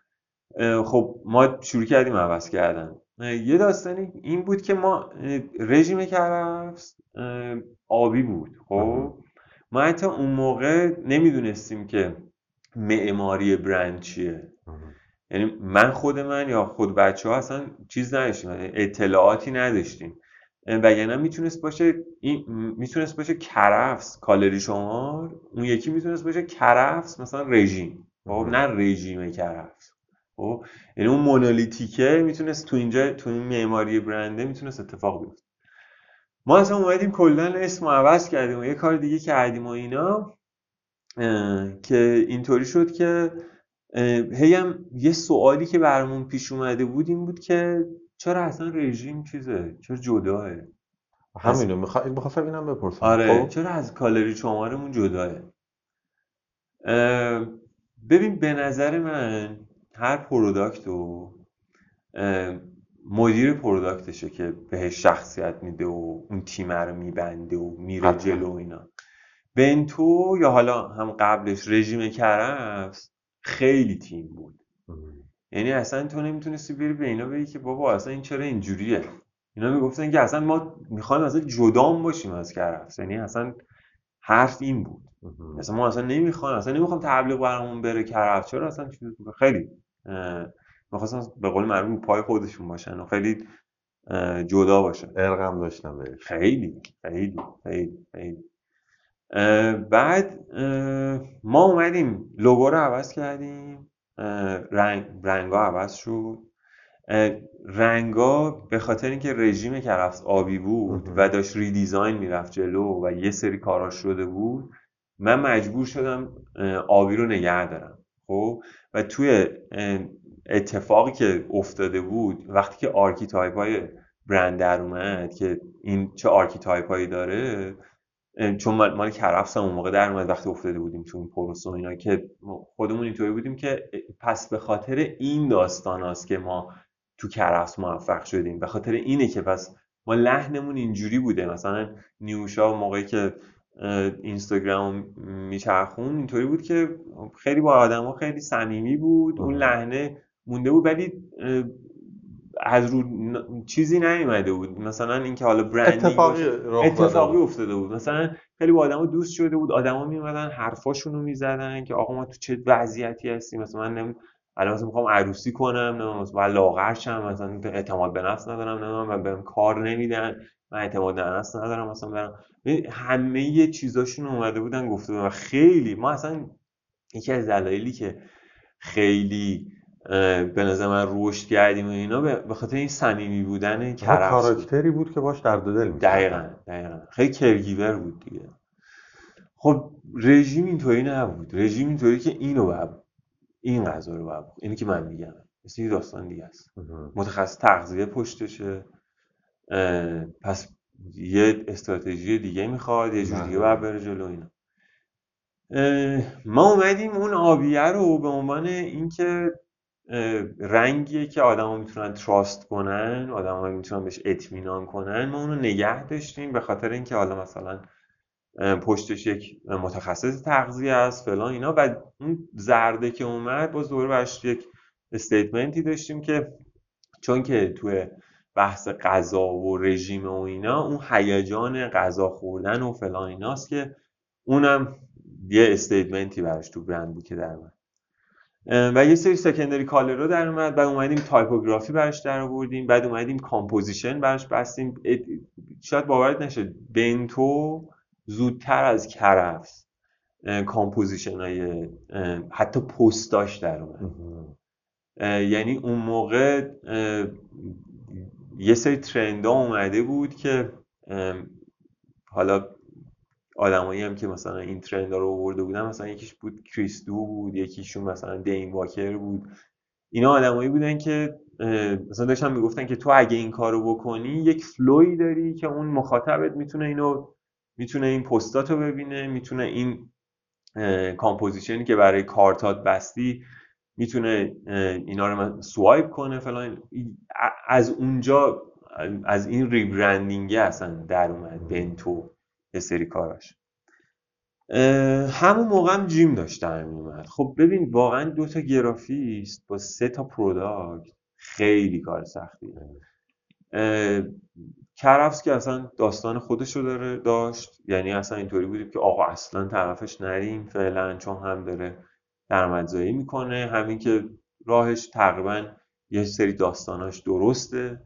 خب ما شروع کردیم عوض کردن. یه داستانی این بود که ما رژیم کرفس آبی بود خب؟ ما حتی اون موقع نمی‌دونستیم که معماری برند چیه. یعنی من خود من یا خود بچه ها اصلا چیز نداشتیم یعنی اطلاعاتی نداشتیم. وگرنه می‌تونست باشه این می‌تونست باشه کرفس کالری شمار اون یکی می‌تونست باشه کرفس مثلا رژیم. خب؟ نه رژیم کرفس. خب؟ یعنی اون مونولیتیکه می‌تونست تو اینجا تو این معماری برنده می‌تونست اتفاق بیفته. ما اصلا اومدیم کلا اسم عوض کردیم و یه کار دیگه کردیم و اینا که اینطوری شد که هی هم یه سوالی که برامون پیش اومده بود این بود که چرا اصلا رژیم چیزه؟ چرا جداه همینو می‌خواستم اینم بپرسم. آره خب؟ چرا از کالری شمارمون جداه ببین به نظر من هر product و مدیر product شه که بهش شخصیت میده و اون تیم رو میبنده و میره جلو اینا. بنتو یا حالا هم قبلش رژیم کرفس خیلی تیم بود. یعنی اصلا تو نمی‌تونستی بری به اینا بگی که بابا اصلا این چرا اینجوریه. اینا می‌گفتن که اصلا ما می‌خوایم اصلا جدام باشیم از کرفس. یعنی اصلا حرف این بود. اصلا ما اصلا نمی‌خوایم اصلا نمی‌خوام تبلیغ برامون بره کرفس. چرا اصلا چیز خیلی. می‌خواستن به قول معروف پای خودشون باشن و خیلی جدا باشن. ارقم داشتم بهش. خیلی خیلی خیلی خیلی. بعد ما اومدیم لوگو رو عوض کردیم. رنگ رنگا عوض شد. رنگا به خاطر اینکه رژیم کرفس آبی بود و داشت redesign می‌رفت جلو و یه سری کاراش شده بود من مجبور شدم آبی رو نگه دارم. خب و توی اتفاقی که افتاده بود وقتی که archetype های برند در اومد که این چه archetype هایی داره چون مال کرفس اون موقع در اومد وقتی افتاده بودیم تو این پروسه اینا که خودمون اینطوری بودیم که پس به خاطر این داستان هاست که ما تو کرفس موفق شدیم به خاطر اینه که پس ما لحنمون اینجوری بوده. مثلا نیوشا موقعی که اینستاگرام میچرخون. اینطوری بود که خیلی با آدما خیلی صمیمی بود. اون لحنه مونده بود ولی از رو چیزی نیومده بود. مثلا اینکه حالا برندینگ اتفاقی, اتفاقی افتاده بود. مثلا خیلی با آدما دوست شده بود. آدما میومدن حرفاشون رو می‌زدن که آقا ما تو چه وضعیتی هستیم؟ مثلا من نمی... الان مثلا می‌خوام عروسی کنم نه مثلا لاغر شم مثلا اعتماد به نفس ندارم نه من بهم کار نمیدن. من اعتماد به نفس ندارم مثلا برم همه چیزاشون اومده بودن گفته بودن. و خیلی ما اصلا یکی از دلایلی که خیلی به نظر من رشد کردیم و اینا به خاطر این صمیمی بودن کرفس کاراکتری بود که باش درد دل میشه دقیقا دقیقا. خیلی کرگیور بود دیگه. خب رژیم اینطوری نبود. رژیم اینطوری که اینو باید این غذا رو باید اینی که من میگم. مثل داستان دیگه است. متخصص تغذیه پشتشه. پس یه استراتژی دیگه می‌خواد یه جوری باید بله. بره جلو اینا ما اومدیم اون آبیه رو به عنوان اینکه رنگیه که آدما می‌تونن تراست کنن آدما می‌تونن بهش اطمینان کنن ما اونو نگه داشتیم به خاطر اینکه حالا مثلا پشتش یک متخصص تغذیه است فلان اینا و اون زرده که اومد باز دوره برش یک استیتمنتی داشتیم که چون که توی بحث غذا و رژیم و اینا اون هیجان غذا خوردن و فلان ایناست که اونم یه statement ی براش تو برند بود که در من و یه سری secondary color رو در اومد بعد اومدیم typography براش در آوردیم بعد اومدیم composition براش بستیم. شاید باورت نشه بنتو زودتر از کرفس composition های حتی پستاش در اومد. یعنی اون موقع یه سری trend اومده بود که حالا آدمایی هم که مثلا این trend رو آورده بودن مثلا یکیش بود کریستو بود یکیشون مثلا دین واکر بود. اینا آدمایی بودن که مثلا داشتن می‌گفتن که تو اگه این کارو بکنی یک flow ی داری که اون مخاطبت می‌تونه اینو می‌تونه این پستاتو ببینه می‌تونه این composition ی که برای کارتات بستی می‌تونه اینا رو swipe کنه فلان. از اونجا از این rebranding اصلا در اومد بنتو یه سری کاراش. همون موقع هم جیم داشت در میومد خب ببین واقعا دو تا گرافیست با سه تا product خیلی کار سختیه کرفس که اصلا داستان خودش رو داره داشت. یعنی اصلا اینطوری بودیم که آقا اصلا طرفش نریم فعلا چون هم داره درآمدزایی می‌کنه. همین که راهش تقریبا یه سری داستاناش درسته.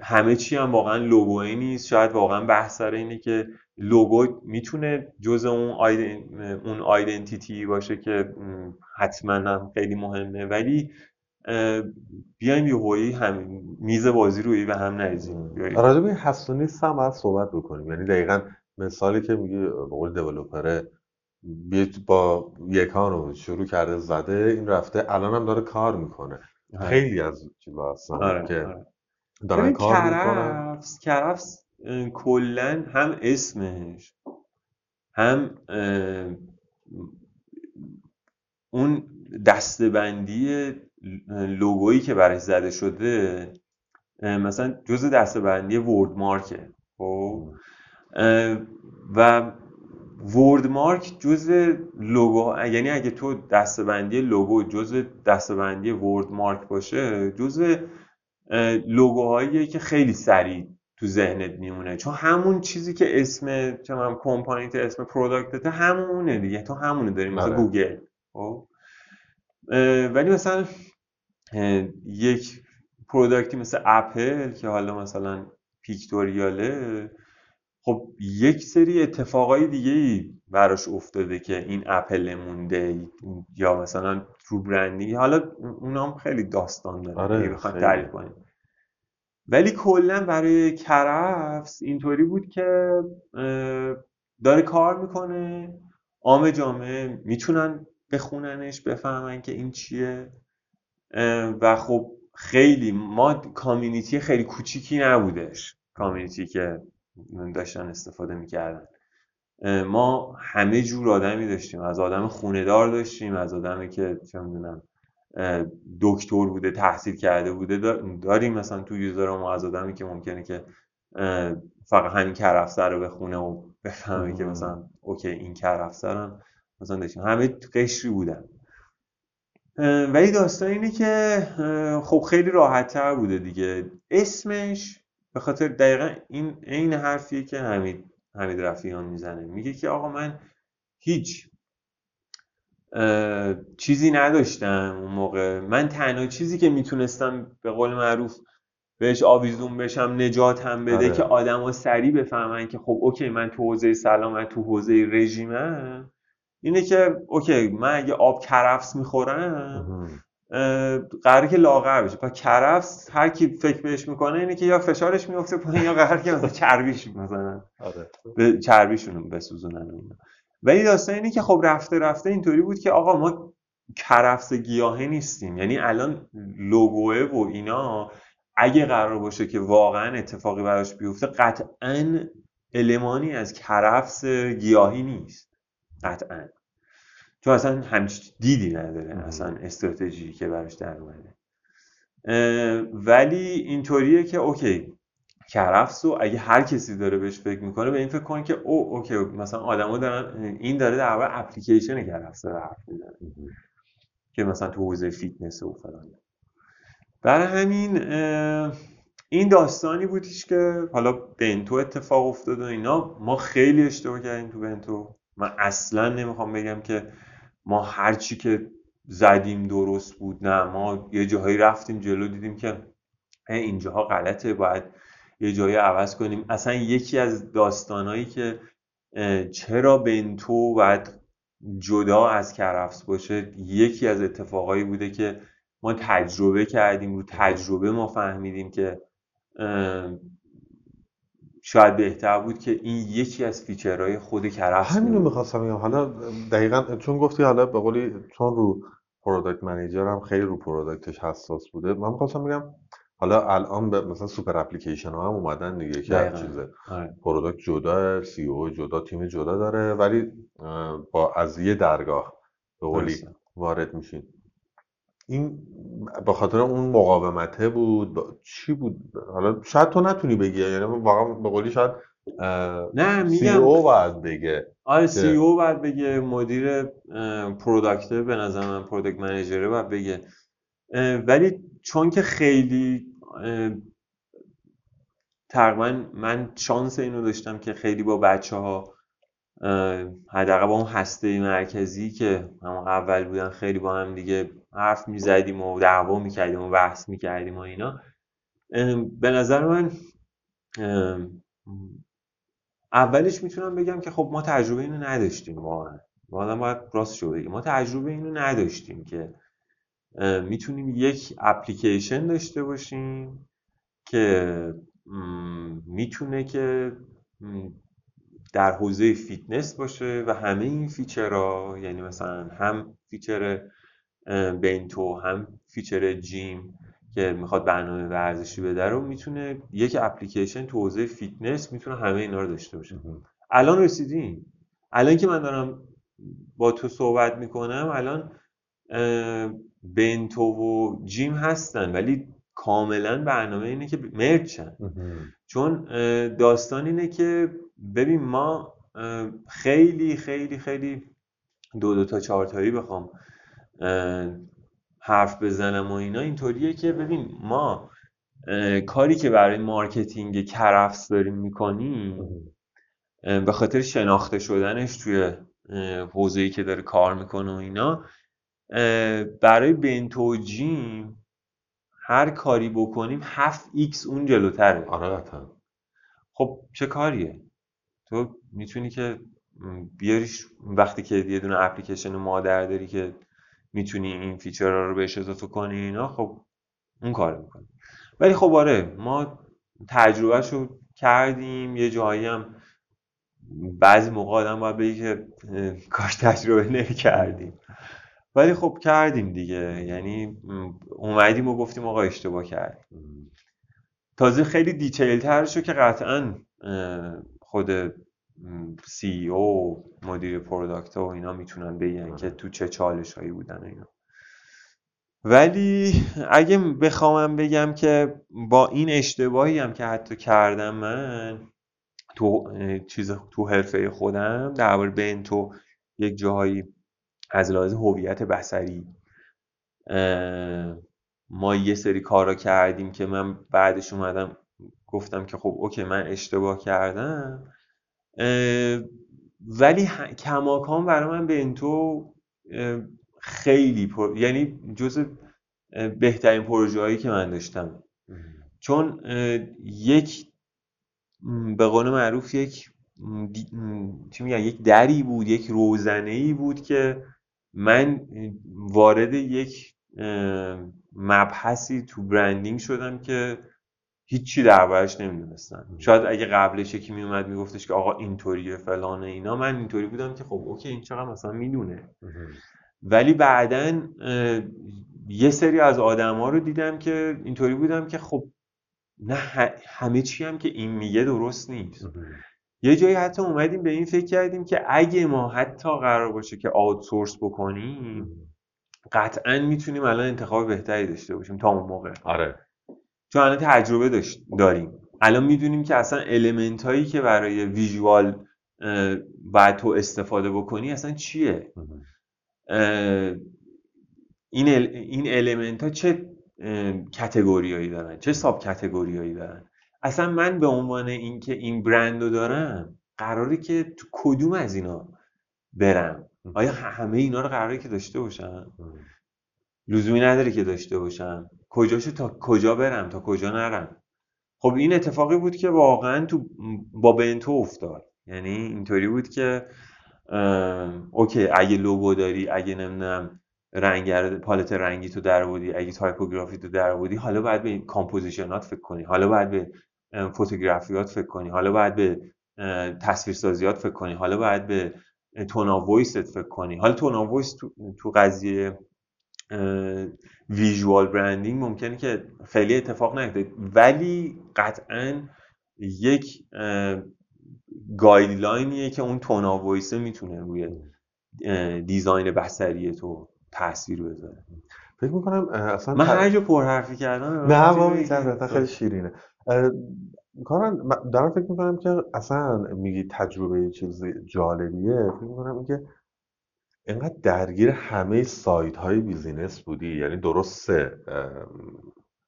همه چی هم واقعا لوگویی نیست. شاید واقعا بحث سر اینه که لوگو می‌تونه جز اون آیدن... اون آیدنتیتی باشه که حتما هم خیلی مهمه. ولی بیایم یه هویی هم میز بازی روی به هم نریزیم. راجع به هست و نیست صحبت بکنیم. یعنی دقیقا مثالی که میگی به قول دیولوپره با یکان رو شروع کرده زده این رفته الان هم داره کار می‌کنه آره. خیلی از چیزا هستن آره، که آره. دارن کار می‌کنن کرفس کلا هم اسمش هم اون دستبندی لوگویی که برای زده شده مثلا جز دستبندی ورد مارکه خب و word mark جز لوگو یعنی اگه تو دستبندی لوگو جز دستبندی word mark باشه جز لوگوهایی که خیلی سریع تو ذهنت میمونه. چون همون چیزی که اسم چون کمپانیت اسم product ت همونه دیگه. تو همونه داری مثل بله. گوگل. خب؟ ولی مثلا یک product ی مثل اپل که حالا مثلا پیکتوریاله خب یک سری اتفاقای دیگه ای براش افتاده که این اپل مونده یا مثلا ترو برندینگ. حالا اونام خیلی داستان داره آره بخواد تعریف کنیم. ولی کلا برای کرفس اینطوری بود که داره کار می‌کنه. عام جامعه می‌تونن بخوننش بفهمن که این چیه. و خب خیلی ما کامیونیتی خیلی کوچیکی نبودش. کامیونیتی که داشتن استفاده می‌کردن. ما همه جور آدمی داشتیم. از آدم خوندار داشتیم از آدمی که چه می‌دونم دکتر بوده تحصیل کرده بوده داریم مثلا تو یوزر ما از آدمی که ممکنه که فقط همین کرفسر رو بخونه و بفهمه که مثلا اوکی این کرفسرم مثلا داشتیم. همه قشری بودن. ولی داستان اینه که خب خیلی راحت تر بوده دیگه. اسمش به خاطر دقیقا این عین حرفیه که حمید حمید رفیان می‌زنه. میگه که آقا من هیچ چیزی نداشتم اون موقع. من تنها چیزی که می‌تونستم به قول معروف بهش آویزون بشم نجات هم بده آره. که آدم ها سریع بفهمن که خب اوکی من تو حوزه سلامت تو حوزه رژیمم. اینه که اوکی من اگه آب کرفس می‌خورم قراره که لاغر بشه. پس کرفس هر کی فکر بهش می‌کنه اینه که یا فشارش میفته پایین یا قراره که مثلا چربیش مثلا آره. به چربیشون بسوزونن. اینا ولی داستان اینه که خب رفته رفته اینطوری بود که آقا ما کرفس گیاهی نیستیم. یعنی الان لوگوه و اینا اگه قرار باشه که واقعا اتفاقی براش بیفته قطعا المانی از کرفس گیاهی نیست. قطعا. چون اصلا همچین دیدی نداره اصلا استراتژی که براش در اومده. ولی اینطوریه که okay کرفس و اگه هر کسی داره بهش فکر می‌کنه به این فکر کنه که او okay مثلا آدما دارن این داره در واقع اپلیکیشن کرفس رو حرف می‌زنه. که مثلا تو حوزه فیتنس و فلان. برای همین این داستانی بودیش که حالا بنتو اتفاق افتاد و اینا. ما خیلی اشتباه کردیم تو بنتو. من اصلا نمی‌خوام بگم که ما هرچی که زدیم درست بود نه ما یه جاهایی رفتیم جلو دیدیم که اینجاها غلطه باید یه جایی عوض کنیم. اصلا یکی از داستانهایی که چرا بنتو باید جدا از کرفس باشه یکی از اتفاقایی بوده که ما تجربه کردیم رو تجربه ما فهمیدیم که شاید بهتر بود که این یکی از feature های خود کرفس همین رو می‌خواستم بگم حالا دقیقا چون گفتی حالا به قولی چون رو product manager هم خیلی رو product ش حساس بوده من می‌خواستم بگم حالا الان به مثلا super application ها هم اومدن دیگه که هر. چیزه آره. product جدا CO جدا تیم جدا داره ولی با از یه درگاه به قولی. وارد میشین این به خاطر اون مقاومته بود با- چی بود؟ حالا شاید تو نتونی بگی یعنی واقعا به قولی شاید نه CO میگم باید بگه آره CO باید بگه مدیر product به نظر من product manager ه باید بگه. ولی چون که خیلی تقریبا من شانس اینو داشتم که خیلی با بچه ها حداقل با اون هسته مرکزی که همون اول بودن خیلی با هم دیگه حرف می‌زدیم و دعوا می‌کردیم و بحث می‌کردیم و اینا. به نظر من اولش می‌تونم بگم که خب ما تجربه اینو نداشتیم واقعا. واقعا باید راستشو بگیم. ما تجربه اینو نداشتیم که می‌تونیم یک اپلیکیشن داشته باشیم که می‌تونه که در حوزه فیتنس باشه و همه این feature ها یعنی مثلا هم feature اه، بنتو هم feature جیم که می‌خواد برنامه ورزشی بده رو می‌تونه یک اپلیکیشن تو حوزه فیتنس می‌تونه همه اینا رو داشته باشه. الان رسیدیم الان که من دارم با تو صحبت می‌کنم الان بنتو و جیم هستن ولی کاملا برنامه اینه که مرج شن. چون داستان اینه که ببین ما خیلی خیلی خیلی دو دو تا چهار تایی بخوام حرف بزنم و اینا اینطوریه که ببین ما کاری که برای marketing کرفس داریم می‌کنیم به خاطر شناخته شدنش توی حوزه ای که داره کار می‌کنه و اینا برای بنتو و جیم هر کاری بکنیم 7x اون جلوتره. آره خب چه کاریه؟ تو می‌تونی که بیاریش وقتی که یه دونه اپلیکیشن مادر داری که می‌تونی این فیچرها رو بهش اضافه کنی اینا خب اون کار می‌کنی. ولی خب آره ما تجربهشو کردیم یه جایی هم بعضی موقع آدم باید بگی که کاش تجربه نکردیم. ولی خب کردیم دیگه یعنی اومدیم و گفتیم آقا اشتباه کردیم. تازه خیلی detail ترشو که قطعا خود CEO مدیر product و اینا می‌تونن بگن که تو چه چالش هایی بودن اینا. ولی اگه بخوامم بگم که با این اشتباهی هم که حتی کردم من تو چیز تو حرفه خودم درباره بنتو یک جاهایی از لحاظ هویت بصری ما یه سری کارا کردیم که من بعدش اومدم گفتم که خب اوکی من اشتباه کردم. ولی ه- کماکان برای من بنتو خیلی پر... یعنی جز بهترین پروژه هایی که من داشتم. چون یک به قول معروف یک چی میگن یک دری بود یک روزنه ای بود که من وارد یک مبحثی تو برندینگ شدم که هیچی دربارش نمی‌دونستم شاید اگه قبلش یکی میومد میگفتش که آقا اینطوریه فلانه اینا من اینطوری بودم که خب اوکی این چقدر مثلا می‌دونه. ولی بعدا یه سری از آدما رو دیدم که اینطوری بودم که خب نه همه چی هم که این میگه درست نیست. یه جایی حتی اومدیم به این فکر کردیم که اگه ما حتی قرار باشه که آوتسورس بکنیم قطعا می‌تونیم الان انتخاب بهتری داشته باشیم تا اون موقع. آره. چون الان تجربه داشت داریم. الان می‌دونیم که اصلا المنت هایی که برای ویژوال باید تو استفاده بکنی اصلا چیه؟ این ال- این المنت ها چه کتگوریایی دارن؟ چه ساب کتگوریایی دارن؟ اصلا من به عنوان اینکه این برند رو دارم قراره که تو کدوم از اینا برم؟ آیا همه اینا رو قراره که داشته باشم؟ لزومی نداره که داشته باشم. کجاشو تا کجا برم تا کجا نرم. خب این اتفاقی بود که واقعا تو با بنتو افتاد. یعنی اینطوری بود که اوکی اگه لوگو داری اگه نمی‌دونم رنگ پالت رنگی تو در آوردی اگه typography تو در آوردی حالا باید به composition ات فکر کنی حالا باید به photography ات فکر کنی حالا باید به تصویرسازیات فکر کنی حالا باید به tone of voice ت فکر کنی. حالا tone of voice تو, تو قضیه visual branding ممکنه که خیلی اتفاق نیفته. ولی قطعا یک guideline یه که اون tone of voice ه می‌تونه روی design بصری تو تاثیر بذاره. فکر می‌کنم اصلا من هر جا پرحرفی کردم نه ما خیلی شیرینه. کارن دارم فکر می‌کنم که اصلا میگی تجربه چیز جالبیه. فکر می‌کنم که اینقدر درگیر همه side های business بودی؟ یعنی درسته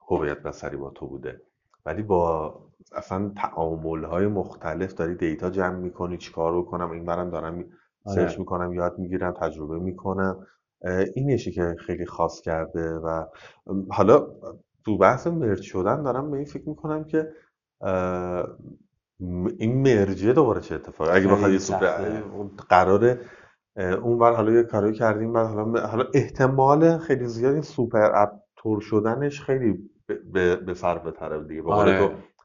هویت بصری با تو بوده ولی با اصلا تعامل های مختلف داری دیتا جمع می‌کنی چیکار کنم این برم دارم سرچ آره. می‌کنم یاد می‌گیرم تجربه می‌کنم. اینشی که خیلی خاص کرده و حالا تو بحث مرج شدن دارم به این فکر می‌کنم که این مرجه دوباره چه اتفاقی؟ اگه بخواد یه قراره اون بر حالا یه کاری کردیم بعد حالا حالا احتمال خیلی زیاد این سوپر اپ تور شدنش خیلی به به سر بتره دیگه. آره.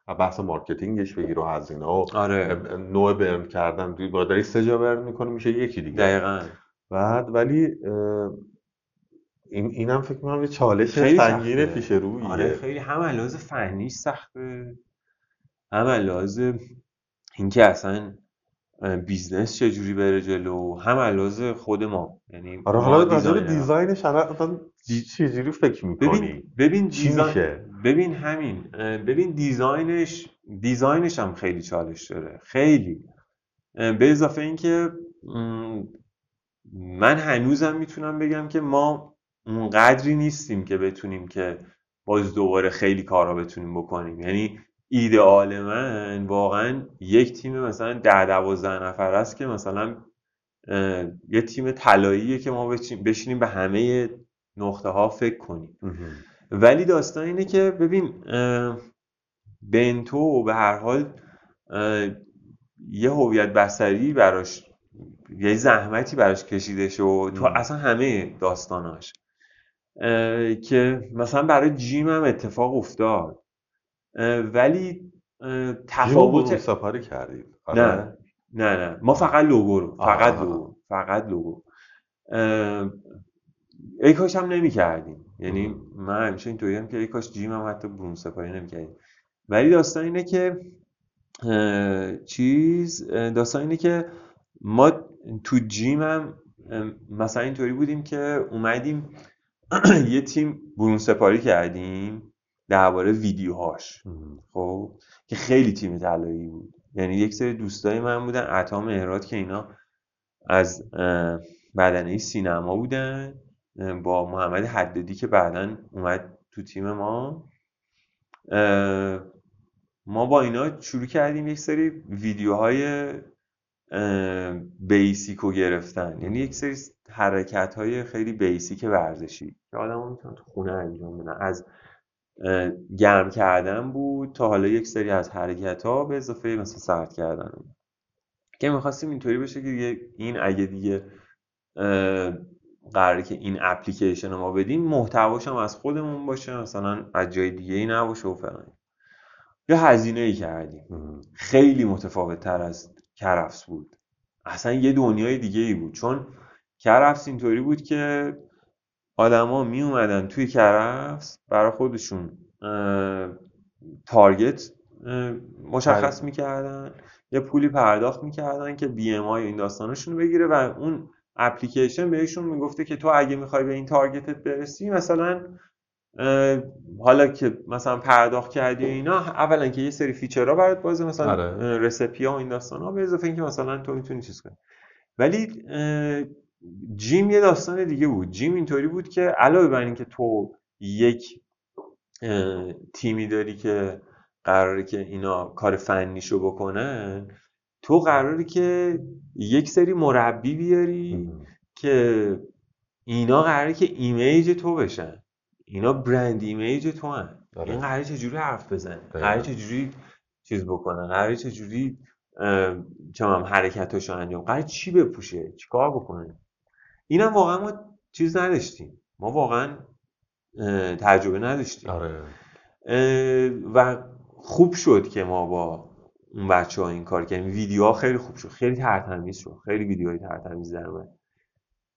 تو بحث مارکتینگش بگیر و هزینه و آره. نوع برن کردن با داری سه جا برن می‌کنه میشه یکی دیگه. دقیقا. بعد ولی این اینم فکر می‌کنم یه چالش سنگین پیش رویه. آره خیلی هم لحاظ فنی سخته. هم لحاظ اینکه اصلا بیزنس چجوری بره جلو؟ هم علاوه خود ما. یعنی آره حالا به design ش الان چجوری فکر می‌کنی؟ ببین ببین design ببین همین ببین design ش design ش هم خیلی چالش داره. خیلی. به اضافه اینکه من هنوزم می‌تونم بگم که ما اونقدری نیستیم که بتونیم که باز دوباره خیلی کارها بتونیم بکنیم. یعنی ایدئال من واقعا یک تیم مثلا ده دوازده نفر است که مثلا یه تیم طلاییه که ما بشینیم به همه نقطه ها فکر کنیم. ولی داستان اینه که ببین بنتو به هر حال یه هویت بسری براش یه زحمتی براش کشیده شد تو اصلا همه داستاناش. که مثلا برای جیم هم اتفاق افتاد. ولی تفاوت سفاری کردید. آره. نه نه نه. ما فقط لوگو رو. فقط لوگو. فقط لوگو. ای کاش هم نمی کردیم یعنی من همیشه اینطوری هم که ای کاش جیم هم حتی برون سپاری نمی کردیم ولی داستان اینه که چیز داستان اینه که ما تو جیم هم مثلا اینطوری بودیم که اومدیم یه تیم برون سپاری کردیم. درباره ویدیوهاش. خب که خیلی تیم طلایی بود. یعنی یک سری دوستای من بودن عطا مهرات که اینا از بدنه سینما بودن با محمد حدادی که بعدا اومد تو تیم ما. ما با اینا شروع کردیم یک سری ویدیوهای بیسیک رو گرفتن. یعنی یک سری حرکت های خیلی بیسیک ورزشی. که آدم می‌تونن تو خونه انجام بدن. از گرم کردن بود تا حالا یک سری از حرکت ها به اضافه مثلا سرد کردن که می‌خواستیم اینطوری بشه که این اگه دیگه قراره که این اپلیکیشن رو ما بدیم محتواش هم از خودمون باشه مثلا از جای دیگه ای نباشه و فلان. یا هزینه ای کردیم. خیلی متفاوت تر از کرفس بود. اصلا یه دنیای دیگه ای بود. چون کرفس اینطوری بود که آدما می اومدن توی کرفس برای خودشون target مشخص. می‌کردن یه پولی پرداخت می‌کردن که BMI این داستانشون رو بگیره و اون اپلیکیشن بهشون می‌گفته که تو اگه می‌خوای به این target ت برسی مثلا حالا که مثلا پرداخت کردی اینا اولا که یه سری feature ها برات بازه مثلا آره. recipe ها و این داستان ها به اضافه اینکه مثلا تو می‌تونی چیز کنی ولی جیم یه داستان دیگه بود. جیم اینطوری بود که علاوه بر اینکه تو یک تیمی داری که قراره که اینا کار فنیشو بکنن تو قراره که یک سری مربی بیاری که اینا قراره که image تو بشن. اینا brand image تو هن. آره. این قراره چجوری حرف بزنه؟ قراره چجوری چیز بکنه؟ قراره چجوری چه حرکتاشو انجام قراره چی بپوشه؟ چیکار بکنه؟ اینم واقعا ما چیز نداشتیم. ما واقعا تجربه نداشتیم. آره. و خوب شد که ما با اون بچه ها این کار کردیم. ویدیوها خیلی خوب شد. خیلی ترتمیز شد. خیلی ویدیوهای ترتمیز در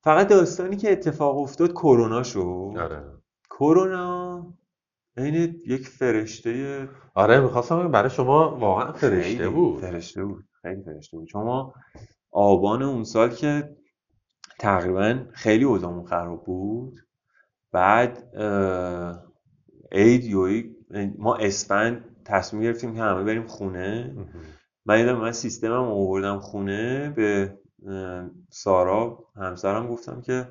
فقط داستانی که اتفاق افتاد کرونا شد. آره. کرونا عین یک فرشته آره می‌خواستم برای شما واقعا فرشته بود. فرشته بود. خیلی فرشته بود. چون ما آبان اون سال که تقریبا خیلی اوضاعمون خراب بود. بعد اه، عید یوی ما اسفند تصمیم گرفتیم که همه بریم خونه. من یادم من سیستمم آوردم خونه به سارا همسرم گفتم که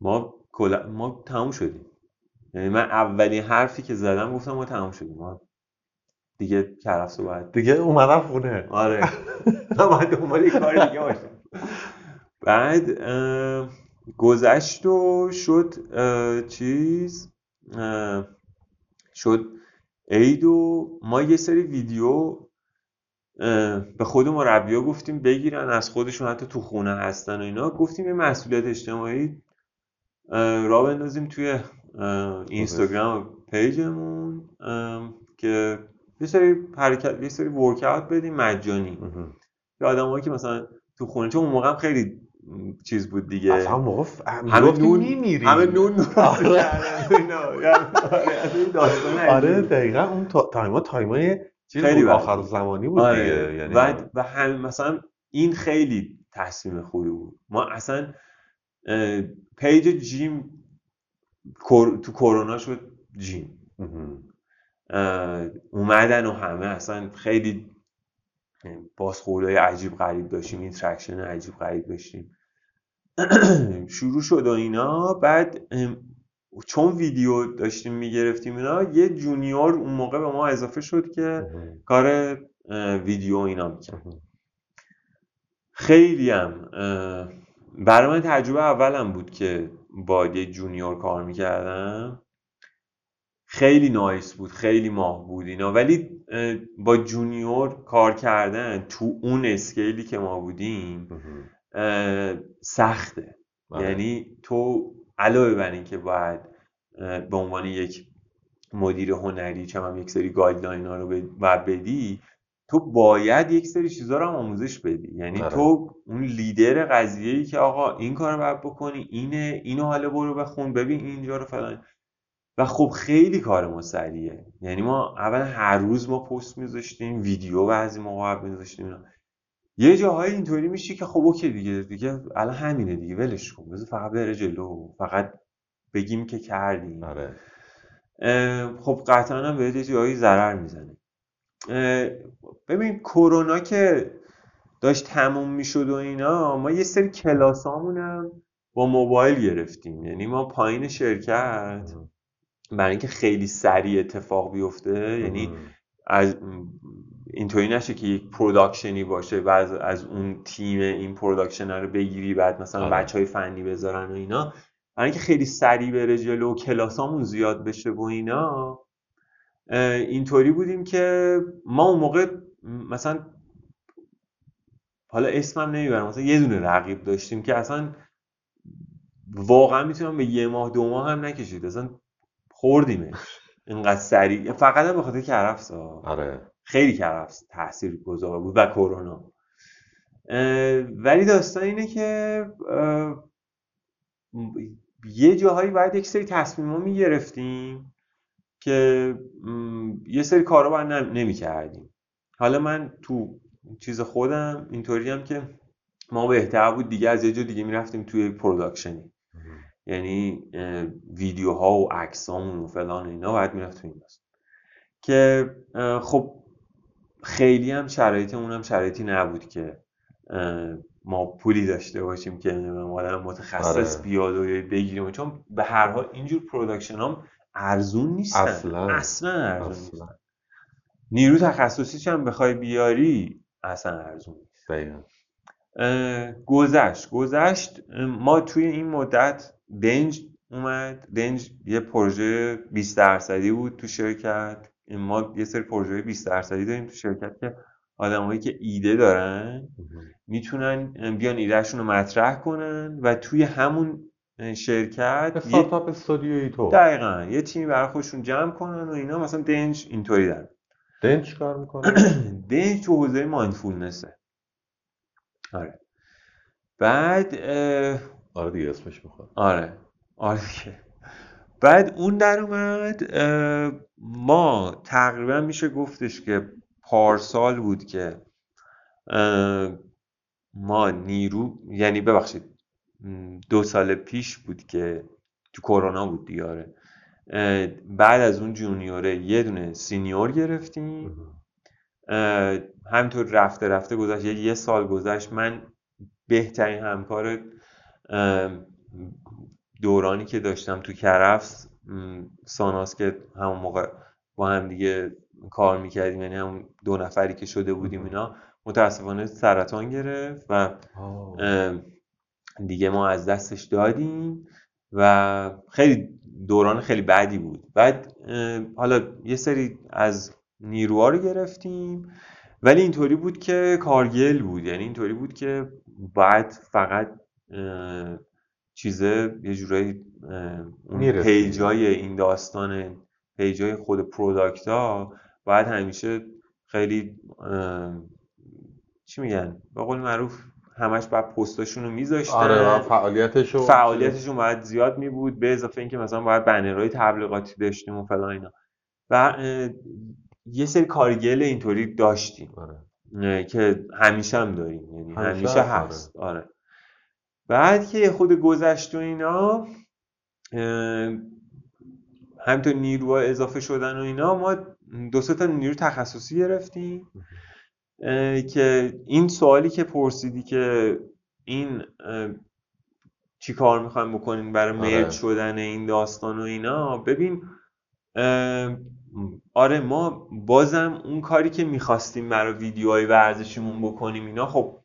ما کلا ما تموم شدیم. یعنی من اولین حرفی که زدم گفتم ما تموم شدیم. ما دیگه کرفس رو باید دیگه اومدم خونه. آره. من باید دنبال یه کار دیگه باشم. بعد گذشت و شد اه، چیز اه، شد عید و ما یه سری ویدیو به خود مربیا گفتیم بگیرن از خودشون حتی تو خونه هستن و اینا. گفتیم یه مسئولیت اجتماعی راه بندازیم توی اینستاگرام پیجمون که یه سری حرکت یه سری ورکاوت بدیم مجانی. به آدمایی که مثلا تو خونه چون اون موقع خیلی چیز بود دیگه. اصلا اون موقع همه نون میمیری همه نون آره. یعنی آره، از این آره. دقیقا اون تا- تایما تایمای خیلی آخر. زمانی بود آره. دیگه یعنی و هم مثلا این خیلی تصمیم خوبی بود. ما اصلا page جیم تو کرونا شد جیم. اومدن و همه اصلا خیلی بازخوردهای عجیب غریب داشتیم interaction عجیب غریب داشتیم. شروع شد و اینا. بعد چون ویدیو داشتیم می‌گرفتیم اینا یه junior اون موقع به ما اضافه شد که. کار ویدیو اینا می‌کرد. خیلی هم برای من تجربه اولم بود که با یه junior کار می‌کردم. خیلی nice بود خیلی ماه بود اینا. ولی با junior کار کردن تو اون scale ی که ما بودیم سخته آره. یعنی تو علاوه بر اینکه باید به عنوان یک مدیر هنری چه هم یک سری guideline ها رو بدی تو باید یک سری چیزها رو هم آموزش بدی یعنی آره. تو اون لیدر قضیه ای که آقا این کار رو باید بکنی اینه اینو حالا برو بخون ببین اینجا رو فلان و خب خیلی کار ما سریعه یعنی ما اول هر روز ما پست میذاشتیم ویدیو بعضی موقع میذاشتیم. یه جاهایی اینطوری میشه که خب اوکی دیگه دیگه الان همینه دیگه ولش کن. بذار فقط بره جلو فقط بگیم که کردیم. آره. خب قطعا هم بهت یه جایی ضرر می‌زنه. ببین کرونا که داشت تموم می‌شد و اینا ما یه سری کلاسامونم با موبایل گرفتیم. یعنی ما پایین شرکت. برای اینکه خیلی سریع اتفاق بیفته یعنی. از اینطوری نشه که یک پروداکشنی باشه و از, از اون تیم این پروداکشن رو بگیری بعد مثلا آره. بچه های فنی بذارن و اینا. برای اینکه خیلی سریع بره جلو و کلاسامون زیاد بشه و اینا اینطوری بودیم که ما اون موقع مثلا حالا اسمم نمی‌برم مثلا یه دونه رقیب داشتیم که اصلا واقعا می‌تونم به یه ماه دو ماه هم نکشید. اصلا خوردیمش. اینقدر سریع. فقط هم به خاطر کرفس. آره. خیلی کرفس تاثیر گذار بود و کرونا. ولی داستان اینه که یه جاهایی باید یک سری تصمیم ها می‌گرفتیم که یه سری کارا باید نمی کردیم حالا من تو چیز خودم اینطوری هم که ما بهتر بود دیگه از یه جا دیگه می‌رفتیم توی یک پروداکشنی. یعنی ویدیوها و عکسامون و فلان اینا باید می‌رفت تو این که خب خیلی هم شرایطمون هم شرایطی نبود که ما پولی داشته باشیم که آدم متخصص آره. بیاد و بگیریم. چون به هر حال اینجور پروداکشن هم ارزون نیستن. اصلا. اصلا ارزون اصلا. نیستن. نیرو تخصصی هم بخوای بیاری اصلا ارزون نیست. دقیقا. گذشت. گذشت ما توی این مدت دنج اومد. دنج یه پروژه 20 درصدی بود تو شرکت. ما یه سری پروژه 20 درصدی داریم تو شرکت که آدمایی که ایده دارن. می‌تونن بیان ایدهشون رو مطرح کنن و توی همون شرکت یه استارتاپ استودیویی تو. دقیقا یه تیمی برای خودشون جمع کنن و اینا مثلا دنج اینطوری دارن. دنج کار می‌کنه؟ دنج تو حوزه مایندفولنسه آره. بعد آره دیگه اسمش می‌خواد. آره. آره دیگه. بعد اون در اومد ما تقریبا میشه گفتش که پارسال بود که ما نیرو یعنی ببخشید دو سال پیش بود که تو کرونا بود دیاره بعد از اون جونیوره یه دونه سینیور گرفتیم. همینطور رفته رفته گذشت یه سال گذشت. من بهترین همکار دورانی که داشتم تو کرفس ساناس که همون موقع با هم دیگه کار می‌کردیم یعنی همون دو نفری که شده بودیم اینا متاسفانه سرطان گرفت و دیگه ما از دستش دادیم و خیلی دوران خیلی بدی بود. بعد حالا یه سری از نیروها رو گرفتیم ولی اینطوری بود که کارگل بود. یعنی اینطوری بود که باید فقط چیزه یه جورایی اون. پیجای این داستان پیجای خود product ها باید همیشه خیلی چی میگن؟ به قول معروف همش باید پستاشون رو میذاشتن. آره و فعالیتش رو فعالیتشون باید زیاد می بود به اضافه اینکه مثلا باید بنرهای تبلیغاتی داشتیم و فلان اینا. و یه سری کارگل اینطوری داشتیم. آره. که همیشه هم داریم یعنی همیشه همیشه هست، آره. آره. بعد که خود گذشت و اینا همینطور نیروها اضافه شدن و اینا ما دو سه تا نیرو تخصصی گرفتیم که این سوالی که پرسیدی که این چی کار می‌خوایم بکنین برای آره. مرج شدن این داستان و اینا ببین آره ما بازم اون کاری که می‌خواستیم برای ویدیوهای ورزشیمون بکنیم اینا خب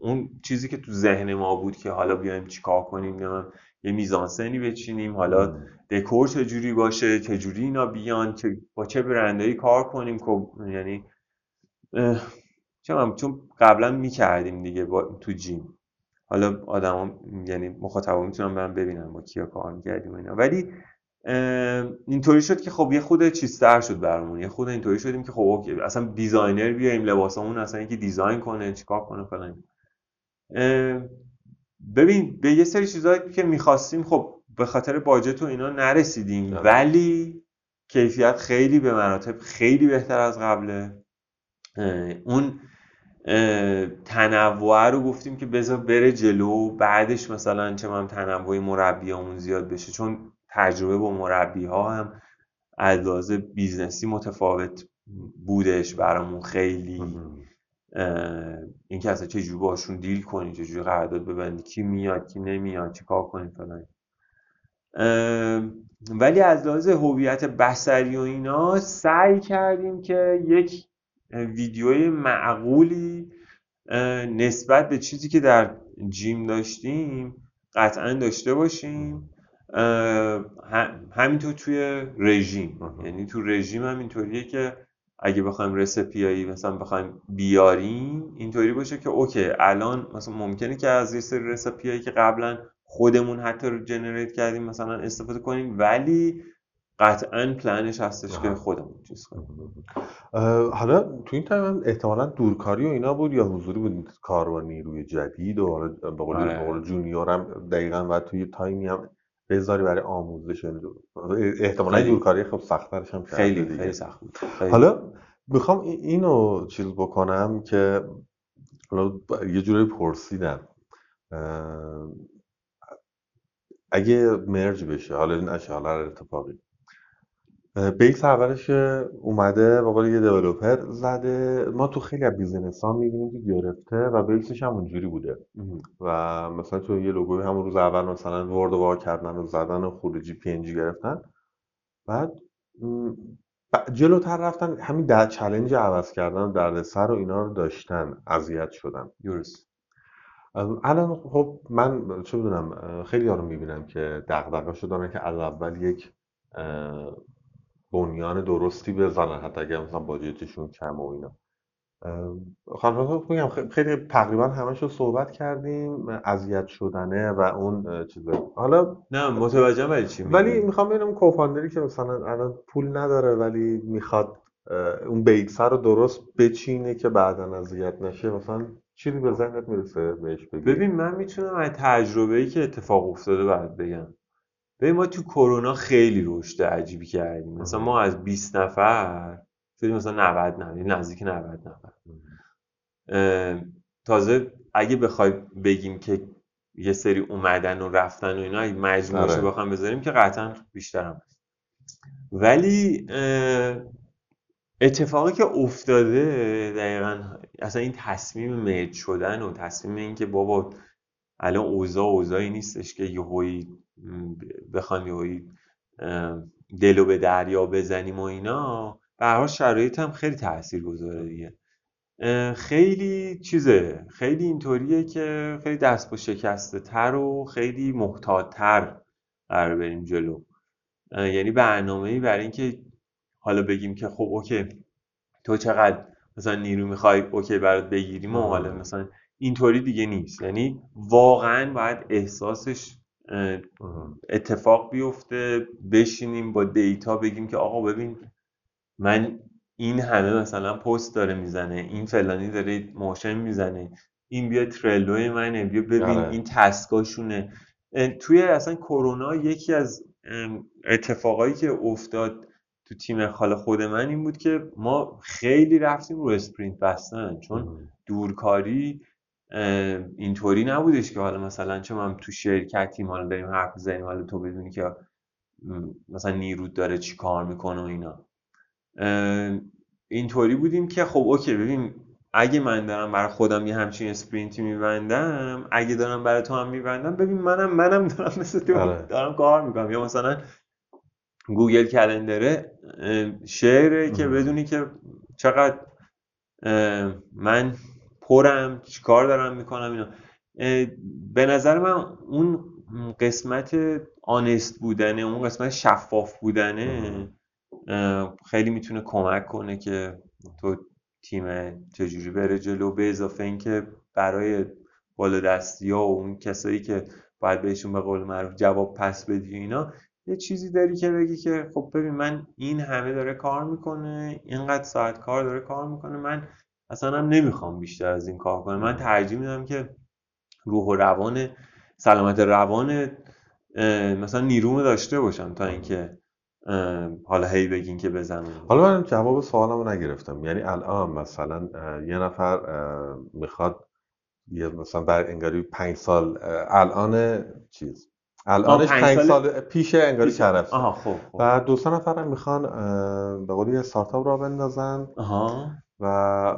اون چیزی که تو ذهن ما بود که حالا بیایم چیکار کنیم نمی‌دونم یه میزانسنی بچینیم حالا دکور چجوری باشه چجوری اینا بیان چه با چه برندهایی کار کنیم خب یعنی می‌دونم، چون قبلا می‌کردیم دیگه با تو جیم. حالا آدما یعنی مخاطبا می‌تونن برن ببینن با کیا کار می‌کردیم اینا. ولی اینطوری شد که خب یه خود چیزتر شد برامون. یه خود اینطوری شدیم که خب اوکی اصلا designer بیایم لباسامون اصلا یکی design کنه چیکار کنه فلان. ببین به یه سری چیزایی که می‌خواستیم خب به خاطر budget و اینا نرسیدیم. آره. ولی کیفیت خیلی به مراتب خیلی بهتر از قبله اه، اون تنوع رو گفتیم که بذار بره جلو بعدش مثلا چه من تنوع مربیامون زیاد بشه. چون تجربه با مربی ها هم از لحاظ business ی متفاوت بودش برامون خیلی. اینکه اصلا چجوری باشون deal کنی چجوری قرارداد ببندی کی میاد کی نمیاد چی کار کنی فلان. ولی از لحاظ هویت بصری و اینا سعی کردیم که یک ویدیوی معقولی نسبت به چیزی که در جیم داشتیم قطعا داشته باشیم. همینطور توی رژیم یعنی تو رژیم هم اینطوریه که اگه بخوایم recipe هایی مثلا بخوایم بیاریم اینطوری باشه که اوکی الان مثلا ممکنه که از یه سری recipe هایی که قبلا خودمون حتی رو generate کردیم مثلا استفاده کنیم ولی قطعا پلنش هستش که. خودمون چیز کنیم حالا تو این تایم هم احتمالا دورکاری و اینا بود یا حضوری بود کار با نیروی جدید و حالا به قول آره. به قول junior هم دقیقا و توی تایمی هم بذاری برای آموزش احتمالا. دورکاری خب سختترش هم خیلی دیگه. خیلی سخت بود. حالا می‌خوام این- اینو چیز بکنم که حالا یه جوری پرسیدم. اگه merge بشه حالا نشه حالا هر اتفاقی. base اولش که اومده به قول یه developer زده. ما تو خیلی از business ها می‌بینیم که گرفته و base ش هم اونجوری بوده. و مثلا تو یه لوگوی همون روز اول مثلا ورد وا کردن و زدن و خروجی پی گرفتن. بعد جلوتر رفتن همین در چلنج عوض کردن دردسر و اینا رو داشتن اذیت شدن. درست. الان خب من چه بدونم خیلی ها رو می‌بینم که دغدغه‌شو دارن که از اول یک بنیان درستی بزنن حتی اگر مثلا باجتشون کم و اینا. خانم میگم خیلی تقریبا همش رو صحبت کردیم اذیت شدنه و اون اه، چیزه حالا نه متوجهم ولی چی ولی می‌خوام ببینم کوفاندری که مثلا الان پول نداره ولی می‌خواد اون بیسه رو درست بچینه که بعدا اذیت نشه مثلا چیزی به ذهنت می‌رسه بهش بگی؟ ببین من می‌تونم از تجربه ای که اتفاق افتاده برات بگم. ببین ما تو کرونا خیلی رشد عجیبی کردیم. مثلا ما از 20 نفر شدیم مثلا 90 نفر یعنی نزدیک 90 نفر. تازه اگه بخوای بگیم که یه سری اومدن و رفتن و اینا اگه مجموعش آره. رو بخوام بذاریم که قطعا بیشتر هم هست. ولی اتفاقی که افتاده دقیقا اصلا این تصمیم مرج شدن و تصمیم این که بابا الان اوضاع اوضاعی نیستش که م، بخوایم اه، دلو به دریا بزنیم و اینا به هر شرایط هم خیلی تأثیر گذاره دیگه خیلی چیزه خیلی اینطوریه که خیلی دست با شکسته تر و خیلی محتاط تر قرار بریم جلو. یعنی برنامه‌ای برای اینکه حالا بگیم که خب اوکی تو چقدر مثلا نیرو می‌خوای اوکی برات بگیریم و. حالا مثلا اینطوری دیگه نیست. یعنی واقعا باید احساسش اتفاق بیفته بشینیم با data بگیم که آقا ببین من این همه مثلا پست داره می‌زنه این فلانی داره motion می‌زنه این بیا ترلوی منه بیا ببین آره. این task اشونه توی اصلا کرونا یکی از اتفاقایی که افتاد تو تیم حالا خود من این بود که ما خیلی رفتیم رو sprint بستن چون دورکاری اینطوری نبودش که حالا مثلا چه من تو شرکتیم حالا داریم حرف می‌زنیم حالا تو بدونی که مثلا نیروت داره چی کار می‌کنه و اینا اینطوری بودیم که خب اوکی ببین اگه من دارم برای خودم یه همچین sprint ی میبندم اگه دارم برای تو هم میبندم ببین منم منم دارم مثل تو آره. دارم کار می‌کنم یا مثلا Google Calendar share ه که. بدونی که چقدر من پرم چیکار دارم می‌کنم اینا. به نظر من اون قسمت آنست بودنه اون قسمت شفاف بودنه خیلی می‌تونه کمک کنه که تو تیم چجوری بره جلو به اضافه اینکه برای بالادستی ها و اون کسایی که باید بهشون به قول معروف جواب پس بدی اینا یه چیزی داری که بگی که خب ببین من این همه داره کار می‌کنه اینقدر ساعت کار داره کار می‌کنه من اصلا هم نمی‌خوام بیشتر از این کار کنم. من ترجیح میدم که روح و روان سلامت روان مثلا نیرومو داشته باشم تا اینکه حالا هی بگین که بزنم. حالا من جواب سوالمو نگرفتم. یعنی الان مثلا یه نفر می‌خواد یه مثلا بر انگاری پنج سال الان چیز الانش پنج پنج سال- سال پیش انگاری پیش- کرفسه آها خب خب. و دو سه نفر هم می‌خوان به قولی یه استارتاپ را بندازن. آها. و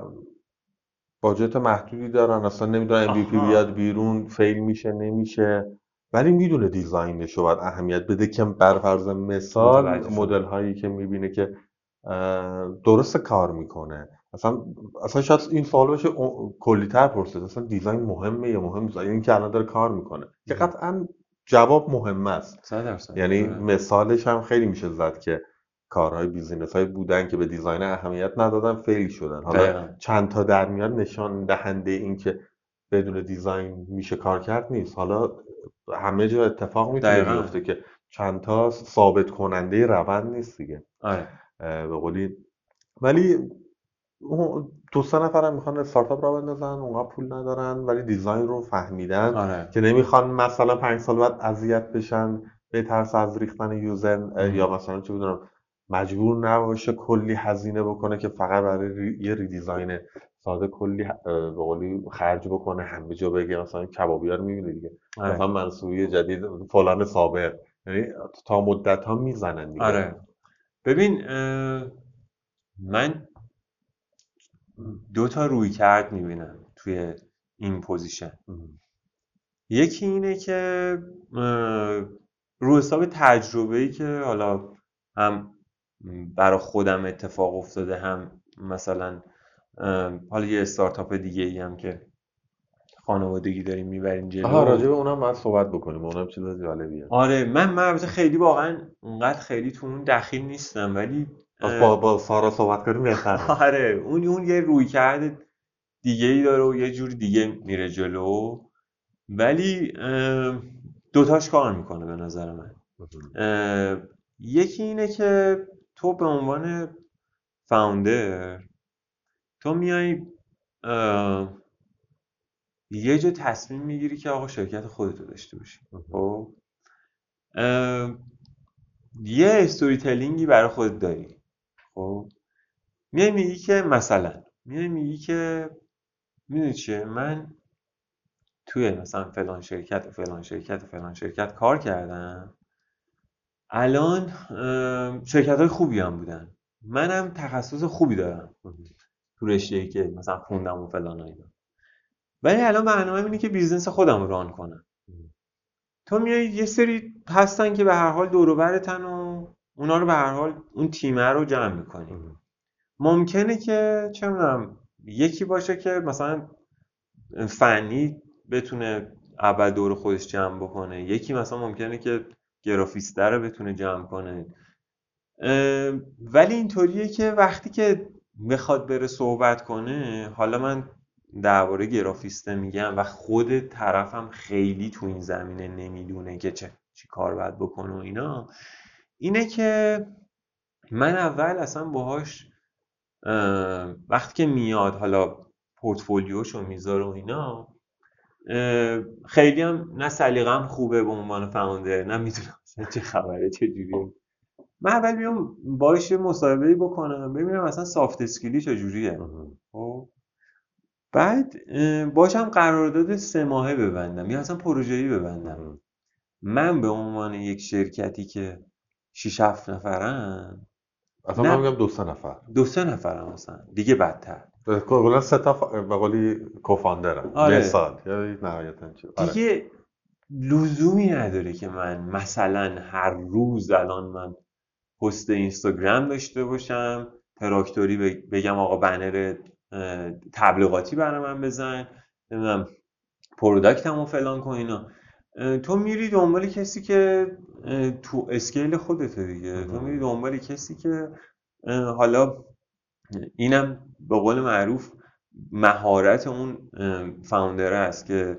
باجت محدودی دارن اصلا نمی‌دونن MVP. بیاد بیرون فیل میشه نمیشه ولی می‌دونه دیزاینش رو باید اهمیت بده که بر فرض مثال. مدل هایی که می‌بینه که درست کار می‌کنه اصلا اصلا شاید این سوال بشه کلی تر پرسید اصلا دیزاین مهمه یا مهم نیست این که الان داره کار می‌کنه که. قطعا جواب مهم است یعنی آره. مثالش هم خیلی میشه زد که کارهای business های بودن که به design اهمیت ندادن fail شدن حالا. چند تا در میاد نشان دهنده این که بدون design میشه کار کرد نیست حالا همه جا اتفاق می‌تونه. بیفته که چند تا ثابت کننده روند نیست دیگه آره به قولی ولی دو سه نفر هم می‌خوان استارتاپ راه بندازن اونها پول ندارن ولی design رو فهمیدن آره که نمی‌خوان مثلا پنج سال بعد اذیت بشن به ترس از ریختن user. یا مثلا چه می‌دونم مجبور نباشه کلی هزینه بکنه که فقط برای re- یه redesign ساده کلی به قولی خرج بکنه همه جا بگه مثلا کبابی رو می‌بینی دیگه آره. مثلا منصوری جدید فلان سابق یعنی تا مدت ها می‌زنن دیگه آره ببین من دو تا رویکرد می‌بینم توی این position. یکی اینه که رو حساب تجربه ای که حالا هم برا خودم اتفاق افتاده هم مثلا حالا یه استارتاپ دیگه ای هم که خانوادگی داریم می‌بریم جلو. آها راجع به اونم باید صحبت بکنیم اونم چیز جالبیه. آره من من البته خیلی واقعا اونقدر خیلی تو اون دخیل نیستم ولی با, با سارا صحبت کنیم بهتره. آره اون اون یه روی کرده دیگه ای داره و یه جور دیگه میره جلو. ولی دوتاش کار می‌کنه به نظر من. یکی اینه که تو به عنوان فاوندر تو میای یه جا تصمیم می‌گیری که آقا شرکت خودتو داشته باشی خب؟ یه استوری تلینگی برای خودت داری خب؟ میای میگی که مثلا میای میگی که می‌دونی چیه؟ من توی مثلا فلان شرکت و فلان شرکت و فلان شرکت کار کردم. الان شرکت های خوبی هم بودن. منم تخصص خوبی دارم. تو رشته که مثلا خوندم و فلان اینا. ولی الان برنامه اینه که business خودم رو run کنم. تو میای یه سری هستن که به هر حال دور برتن و اونا رو به هر حال اون تیمه رو جمع می‌کنی. ممکنه که چه می‌دونم یکی باشه که مثلا فنی بتونه اول دور خودش جمع بکنه. یکی مثلا ممکنه که گرافیستر رو بتونه جمع کنه. ولی اینطوریه که وقتی که می‌خواد بره صحبت کنه حالا من درباره گرافیسته میگم و خود طرفم خیلی تو این زمینه نمی‌دونه که چه چی کار باید بکنه و اینا اینه که من اول اصلا باهاش وقتی که میاد حالا پورتفولیوشو می‌ذاره و اینا خیلی هم نه سلیقم خوبه به عنوان فاوندر نه می‌دونم چه خبره چه جوریه. من اول بیام باش مصاحبه بکنم ببینم اصلا سافت اسکیلی چجوریه خب. بعد باشم قرارداد سه ماهه ببندم یا اصلا پروژه‌ای ببندم. من به عنوان یک شرکتی که 6 7 نفرم اصلا من میگم دو سه نفر. دو سه نفرم مثلا دیگه بدتر. کلا سه تا به قولی کوفاندرم آره. مثال یا نهایتا چی؟ آره. دیگه لزومی نداره که من مثلا هر روز الان من پست اینستاگرام داشته باشم تراکتوری بگم آقا بنر تبلیغاتی برای من بزن نمی‌دونم پروداکتمو فلان کن اینا. تو میری دنبال کسی که تو اسکیل خودته دیگه. تو میری دنبال کسی که حالا اینم به قول معروف مهارت اون فاوندر است که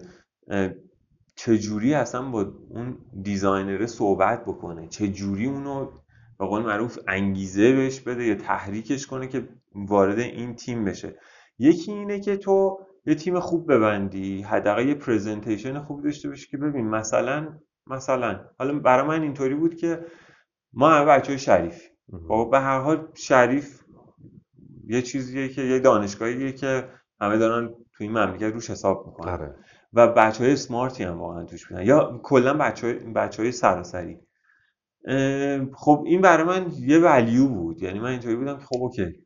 چجوری اصلا با اون دیزاینره صحبت بکنه؟ چجوری اونو به قول معروف انگیزه بهش بده یا تحریکش کنه که وارد این تیم بشه؟ یکی اینه که تو یه تیم خوب ببندی حداقل یه پرزنتیشن خوب داشته باشی که ببین مثلا مثلا حالا برای من اینطوری بود که ما بچه های شریف خب به هر حال شریف یه چیزیه که یه دانشگاهیه که همه دارن تو این مملکت روش حساب می‌کنن. آره. و بچه های سمارتی هم واقعا توش بودن یا کلا بچه های, بچه های سراسری خب این برای من یه ولیو بود. یعنی من اینطوری بودم که خب اوکی.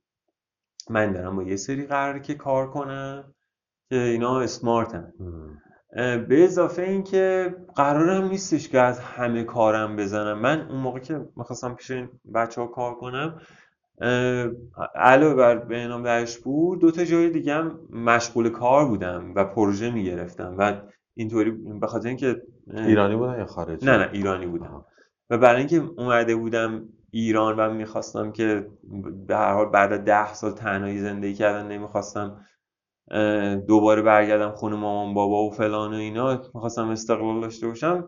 من دارم با یه سری قراره که کار کنم که اینا اسمارتن به اضافه اینکه قرارم نیستش که از همه کارم بزنم. من اون موقع که می‌خواستم پیش این بچه ها کار کنم علاوه بر به نام داشبور دو تا جای دیگه هم مشغول کار بودم و پروژه می‌گرفتم. و اینطوری به خاطر اینکه ایرانی بودن یا خارجی؟ نه نه ایرانی بودم. و برای اینکه اومده بودم ایران و می‌خواستم که به هر حال بعد از ده سال تنهایی زندگی کردن نمی‌خواستم دوباره برگردم خونه مامان بابا و فلان و اینا می‌خواستم استقلال داشته باشم.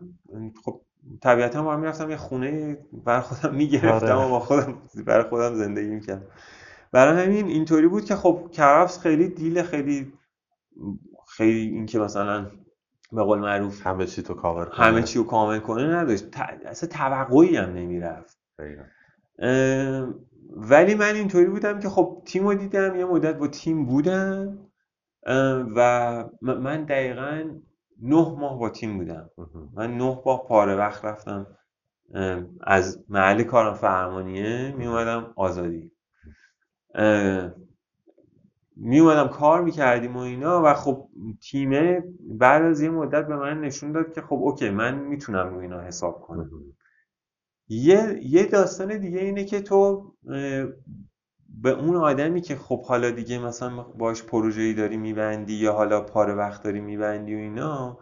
خب طبیعتا با می‌رفتم یه خونه بر خودم می‌گرفتم و با خودم برای خودم زندگی می‌کردم. برای همین اینطوری بود که خب کرفس خیلی دیل خیلی خیلی اینکه مثلا به قول معروف همه چی تو کاور کنه همه چی رو کامل کنه نداشت. اصلا توقعی هم نمی‌رفت. ولی من اینطوری بودم که خب تیم رو دیدم یه مدت با تیم بودم و من دقیقا نه ماه با تیم بودم. من نه ماه پاره وقت رفتم از محل کارم فرمانیه می اومدم آزادی. می اومدم کار می‌کردیم و اینا و خب تیمه بعد از یه مدت به من نشون داد که خب اوکی من می‌تونم رو اینا حساب کنم. یه, یه داستان دیگه اینه که تو به اون آدمی که خب حالا دیگه مثلا باش پروژه‌ای داری میبندی یا حالا پاره وقت داری میبندی و اینا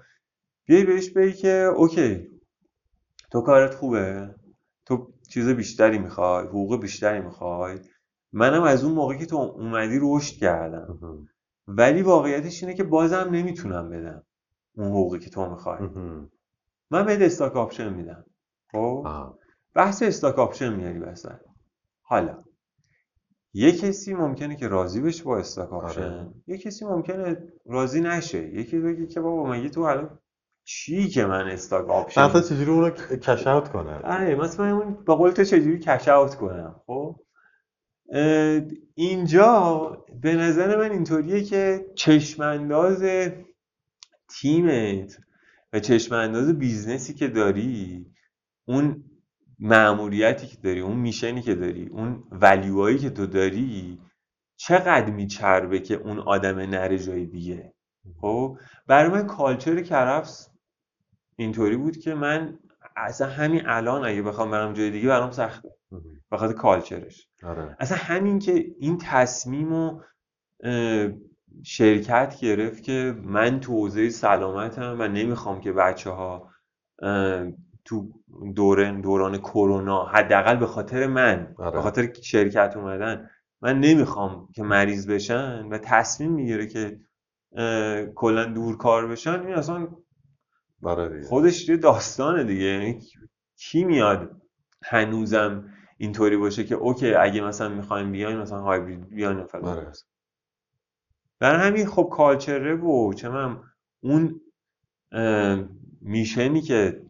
بیای بهش بگی که اوکی تو کارت خوبه تو چیز بیشتری می‌خوای حقوق بیشتری می‌خوای. منم از اون موقع که تو اومدی رشد کردم. ولی واقعیتش اینه که بازم نمی‌تونم بدم اون حقوقی که تو می‌خوای. من بهت stock option میدم خب؟ بحث stock option میاری وسط حالا یه کسی ممکنه که راضی بشه با stock آره. یه کسی ممکنه راضی نشه. یکی بگه که بابا مگه تو الان چی که من stock option مثلا چجوری اون رو cash out کنن آره مثلا اون با قول تو چجوری cash out کنم خب؟ اینجا به نظر من اینطوریه که چشمانداز تیمت و چشمانداز business ی که داری اون مأموریتی که داری اون mission ی که داری اون value هایی که تو داری چقدر میچربه که اون آدم نره جای دیگه؟ خب؟ برای من culture کرفس اینطوری بود که من اصلا همین الان اگه بخوام برم جای دیگه برام سخته. به خاطر کالچرش آره. اصلا همین که این تصمیم و شرکت گرفت که من تو حوزه سلامتم و نمی‌خوام که بچه ها تو دوران دوران کرونا حداقل به خاطر من آره. به خاطر شرکت اومدن من نمی‌خوام که مریض بشن و تصمیم می‌گیره که کلا دور کار بشن این اصلا آره خودش یه داستانه دیگه یعنی کی میاد هنوزم اینطوری باشه که اوکی اگه مثلا می‌خوایم بیاین مثلا هایبرید بیاین فلان آره. در همین خب کالچره و چه من اون میشنی که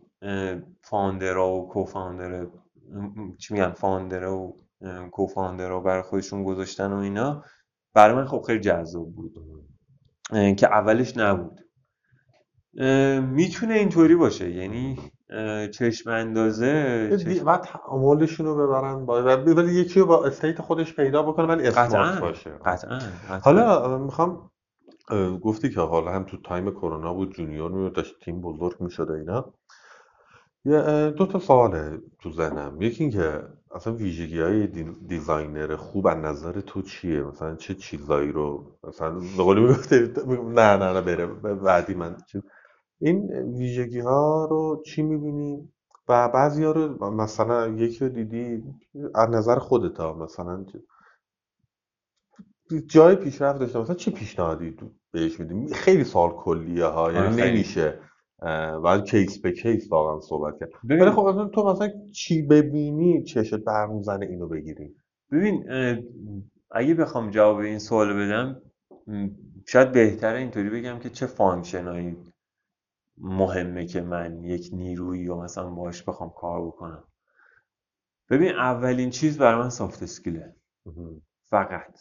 فاندرا و کوفاندر چی میگن فاندرا و کوفاندرا برای خودشون گذاشتن و اینا. برای من خب خیلی جذاب بود. که اولش نبود. می‌تونه اینطوری باشه. یعنی چشم اندازه چشم... و تعاملشون رو ببرن ولی یکی رو با state خودش پیدا بکنه ولی قطعا باشه. قطعا قطعا. حالا می‌خوام گفتی که حالا هم تو time کرونا بود junior میاد داشت تیم بزرگ می‌شد اینا. یه دو تا سواله تو ذهنم. یکی اینکه اصلا ویژگی های designer خوب از نظر تو چیه؟ مثلا چه چیزایی رو مثلا به قولی می‌گفتی نه نه نه بره بعدی من چیز این ویژگی ها رو چی می‌بینی؟ و بعضی ها رو مثلا یکی رو دیدی از نظر خودت ها مثلا جای پیشرفت داشته مثلا چه پیشنهادی بهش میدی؟ خیلی سوال کلیه ها یعنی آره، خیلی. نمیشه باید کیس به کیس واقعا صحبت کرد. ولی خب مثلا تو مثلا چی ببینی؟ چشت برمیزنه اینو بگیری. ببین اگه بخوام جواب این سوال بدم شاید بهتره اینطوری بگم که چه function ایی مهمه که من یک نیرویی رو مثلا باش بخوام کار بکنم. ببین اولین چیز برای من soft skill ه فقط.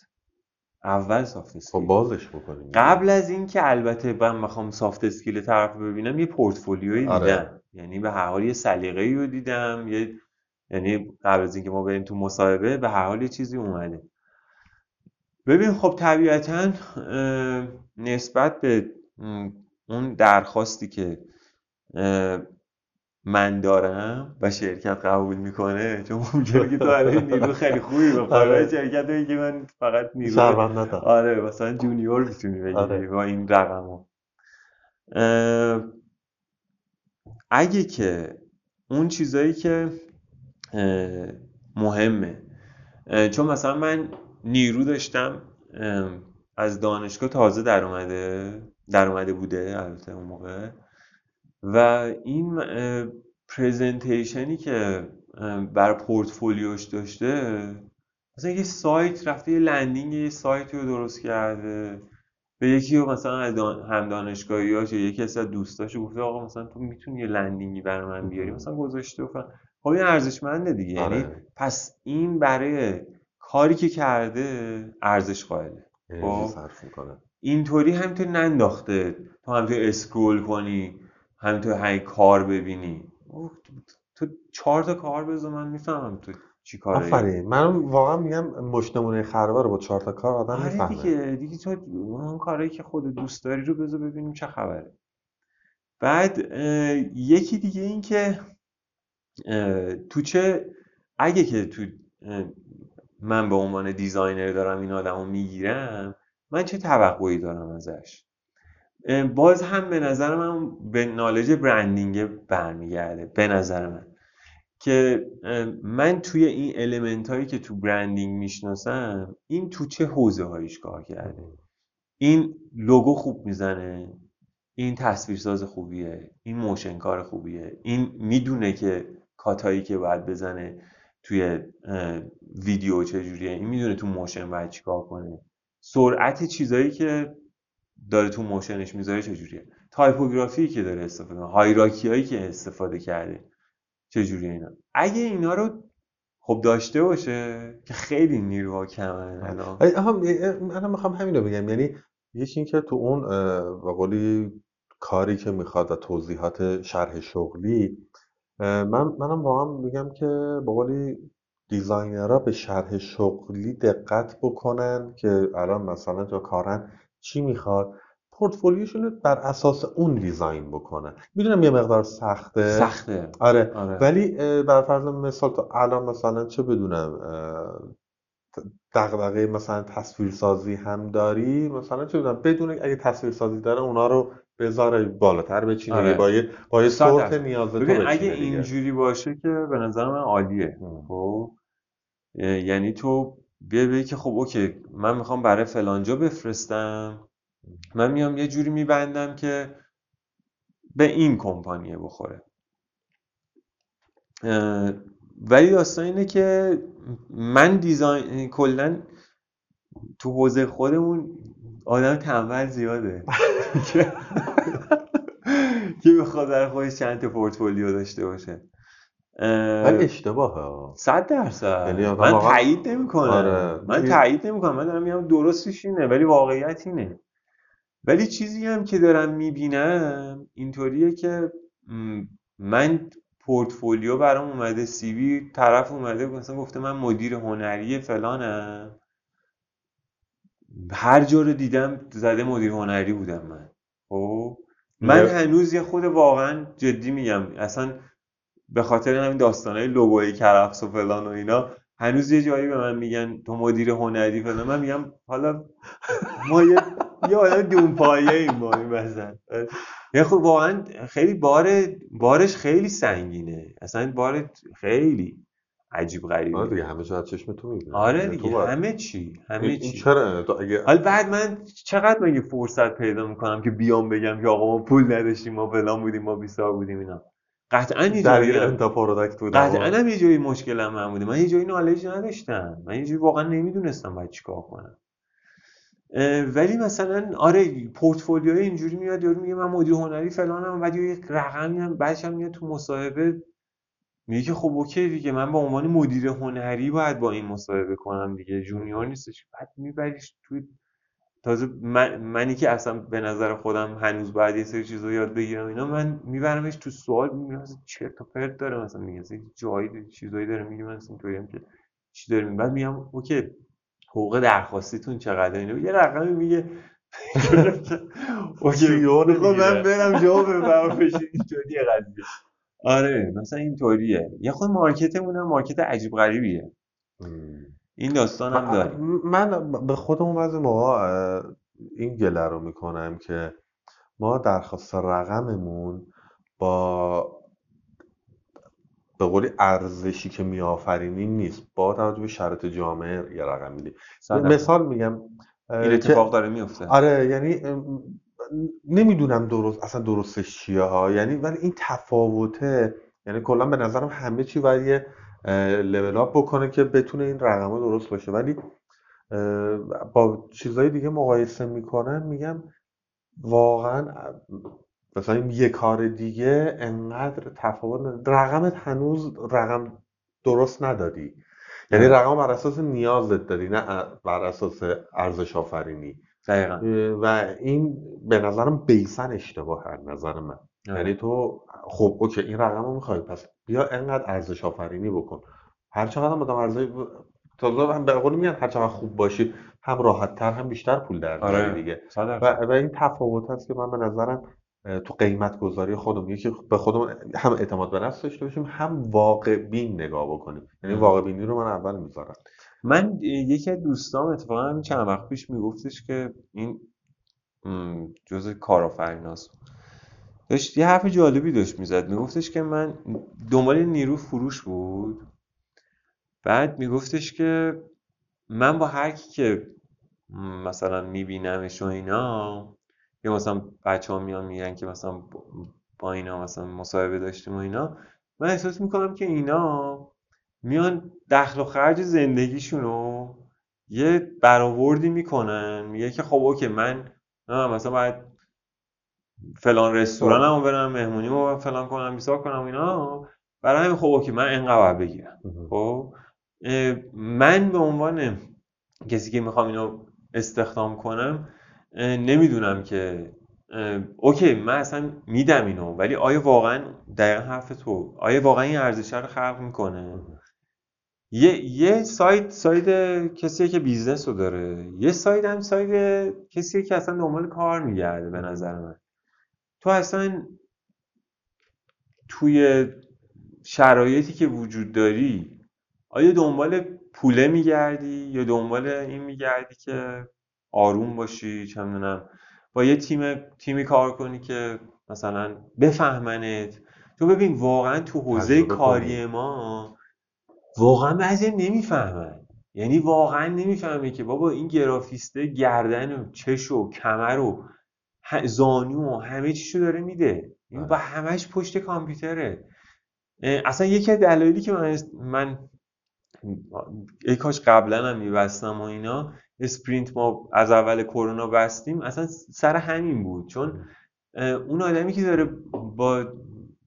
اول soft خب skill بازش بکنیم. قبل از اینکه البته من بخوام soft skill طرف ببینم یه پورتفولیویی آره. دیدم. یعنی به هر حال یه سلیقه‌ای رو دیدم یه یعنی قبل از اینکه ما بریم تو مصاحبه به هر حال یه چیزی اومده. ببین خب طبیعتا نسبت به اون درخواستی که من دارم و شرکت قبول می‌کنه چون ممکنه که تو الان نیرو خیلی خوبی بخوای آره. شرکت که من فقط نیرو شهروند ندارم. آره مثلا جونیور می‌تونی بگیری آره. با این رقم اگه که اون چیزایی که مهمه. چون مثلا من نیرو داشتم از دانشگاه تازه در اومده در اومده بوده البته اون موقع. و این اه، پرزنتیشنی که بر پورتفولیوش داشته مثلا یه سایت رفته یه لندینگ یه سایتی رو درست کرده به یکی رو مثلا از. هم دانشگاهیاش یا یکی از دوستاش گفته آقا مثلا تو می‌تونی یه لندینگی برای من بیاری مثلا گذاشته و فلان. خب این ارزشمنده دیگه یعنی آره. پس این برای کاری که کرده ارزش قائله خب. اینطوری همینطور ننداخته تو همینطور اسکرول کنی همینطور هی کار ببینی. تو چهار تا کار بذار من می‌فهمم تو چی کاره آفرین. من واقعا میگم مشتمونه خربه رو با چهار تا کار آدم آره می‌فهمه. دیگه دیگه تو اون کارهایی که خودت دوست داری رو بذار ببینیم چه خبره. بعد یکی دیگه این که تو چه اگه که تو من به عنوان designer دارم این آدم رو می‌گیرم من چه توقعی دارم ازش؟ باز هم به نظر من به knowledge branding برمیگرده به نظر من. که من توی این element هایی که تو branding می‌شناسم این تو چه حوزه هایش کار کرده؟ این لوگو خوب می‌زنه این تصویرساز خوبیه این motion کار خوبیه این می‌دونه که cut ایی که باید بزنه توی ویدیو چجوریه این می‌دونه تو motion باید چیکار کنه. سرعت چیزایی که داره تو motion ش می‌ذاره چجوریه؟ تایپوگرافی که داره استفاده hierarchy هایی که استفاده کرده چجوریه اینا؟ اگه اینا رو خب داشته باشه که خیلی نیروها کمه الان. من می‌خوام همین رو بگم. یعنی یکی اینکه تو اون به قولی کاری که می‌خواد و توضیحات شرح شغلی من منم واقعا میگم که به قولی دیزاینرها به شرح شغلی دقت بکنن که الان مثلا تو کارن چی می‌خواد پورتفولیوشون بر اساس اون دیزاین بکنن می‌دونم یه مقدار سخته. سخته. آره, آره. ولی بر فرض مثال تو الان مثلا چه بدونم دغدغه مثلا تصویرسازی هم داری مثلا چه بدونم بدون اگه تصویرسازی داره اونا رو بذاره بالاتر بچینه آره. با یه با یه سورت نیاز تو اگه اینجوری باشه که به نظر من عالیه. خب؟ یعنی تو بیا بگی که خب اوکی من می‌خوام برای فلانجا بفرستم. من میام یه جوری میبندم که به این کمپانیه بخوره. ولی داستان اینه که من دیزاین کلا تو حوزه خودمون آدم تنبل زیاده. که بخواد در خودش چند تا پورتفولیو داشته باشه. ولی اشتباهه. صد درصد. یعنی من تایید نمی‌کنم آره. من تایید نمی‌کنم. من دارم میگم درستش اینه ولی واقعیت اینه. ولی چیزی هم که دارم می‌بینم اینطوریه که من پورتفولیو برام اومده سیوی طرف اومده مثلا گفته من مدیر هنری فلانم. هر جا رو دیدم زده مدیر هنری بودم من. خب؟ من هنوز یه خود واقعا جدی میگم. اصلا به خاطر همین داستانهای لوگوی کرفس و فلان و اینا هنوز یه جایی به من میگن تو مدیر هنری فلان. من میگم حالا ما یه یه آدم دون پایه ایم با این مثلا یه خب واقعا خیلی بار بارش خیلی سنگینه. اصلا بار خیلی عجیب غریبه. آره دیگه همه چی چشم تو می‌بینه آره یعنی دیگه همه چی همه چی. چرا؟ اگه حالا بعد من چقدر مگه فرصت پیدا می‌کنم که بیام بگم که آقا ما پول نداشتیم ما فلان بودیم ما بیسار بودیم اینا. قطعا یه جایی انتا product بود. قطعا هم یه جایی مشکلم من بوده. من یه جایی knowledge نداشتم. من یه جایی واقعا نمی‌دونستم باید چیکار کنم. ولی مثلا آره پورتفولیو اینجوری میاد یارو میگه من مدیر هنری فلانم بعد یه رقمی هم بعدش هم میاد تو مصاحبه میگه که خب اوکی دیگه من به عنوان مدیر هنری باید با این مصاحبه کنم دیگه junior نیستش. بعد میبریش توی تازه من منی که اصلا به نظر خودم هنوز باید یه سری چیزا یاد بگیرم اینا من میبرمش تو سوال میگم مثلا چرت و پرت داره مثلا میگه جایی چیزایی داره میگه من اینطوری هم که چی داره بعد میگم اوکی حقوق درخواستیتون چقدر اینو یه رقمی میگه. اوکی من برم جواب ببرم. اینطوری قضیه. آره مثلا اینطوریه. یه خود market مون هم market عجیب غریبیه. این داستان هم داره من به خودمون بعضی موقع این گله رو می‌کنم که ما درخواست رقممون با به قولی ارزشی که میآفرینیم نیست. با توجه به شرط جامعه یه رقم میدی مثال میگم این اتفاق داره میفته آره یعنی نمی‌دونم درست اصلا درستش چیه ها. یعنی ولی این تفاوته. یعنی کلا به نظرم همه چی باید یه لول اپ بکنه که بتونه این رقم درست باشه. ولی با چیزهای دیگه مقایسه می‌کنن میگم واقعا مثلا یه کار دیگه انقدر تفاوت رقمت هنوز رقم درست ندادی یعنی رقم بر اساس نیازت دادی نه بر اساس ارزش آفرینی. دقیقا. و این به نظرم بیسن اشتباه هر نظر من. یعنی تو خب اوکی این رقم رو می‌خوای پس بیا انقدر ارزش آفرینی بکن. هر چقدر هم ارزش تازه هم به قول میگن هر چقدر خوب باشی هم راحت تر هم بیشتر پول در آره. دیگه. و, و این تفاوت هست که من به نظرم تو قیمت گذاری خودم یکی به خودمون هم اعتماد به نفس داشته باشیم هم واقع بین نگاه بکنیم. یعنی واقع بینی رو من اول می‌ذارم. من یکی از دوستام اتفاقا چند وقت پیش میگفتش که این جزء کارآفریناست. داشت یه حرف جالبی داشت می‌زد. میگفتش که من دنبال نیرو فروش بود. بعد میگفتش که من با هر کی که مثلا میبینمش و اینا یا مثلا بچه ها میان میگن که مثلا با اینا مثلا مصاحبه داشتیم و اینا من احساس می‌کنم که اینا میان دخل و خرج زندگیشونو یه برآوردی می‌کنن. میگه که خب اوکی من مثلا باید فلان رستورانمو برم مهمونیمو فلان کنم بیسار کنم اینا. برای همین خب اوکی من اینقدر بگیرم. خب؟ من به عنوان کسی که می‌خوام اینو استخدام کنم نمی‌دونم که اوکی من اصلا میدم اینو ولی آیا واقعا دقیقا حرف تو آیا واقعا این ارزش رو خلق می‌کنه؟ یه یه side side کسیه که business رو داره. یه side هم side کسیه که اصلا دنبال کار میگرده به نظر من. تو اصلا توی شرایطی که وجود داری آیا دنبال پوله میگردی یا دنبال این میگردی که آروم باشی؟ چه می‌دونم. با یه تیم تیمی کار کنی که مثلا بفهمنت. تو ببین واقعا تو حوزه کاری ما واقعا بعضی نمی‌فهمن. یعنی واقعا نمی‌فهمه که بابا این گرافیسته گردن و چش و کمر و زانو و همه چیشو داره میده. این با همش پشت کامپیوتره. اصلا یکی از دلایلی که من من ای کاش قبلا هم میبستم و اینا sprint ما از اول کرونا بستیم اصلا سر همین بود. چون اون آدمی که داره با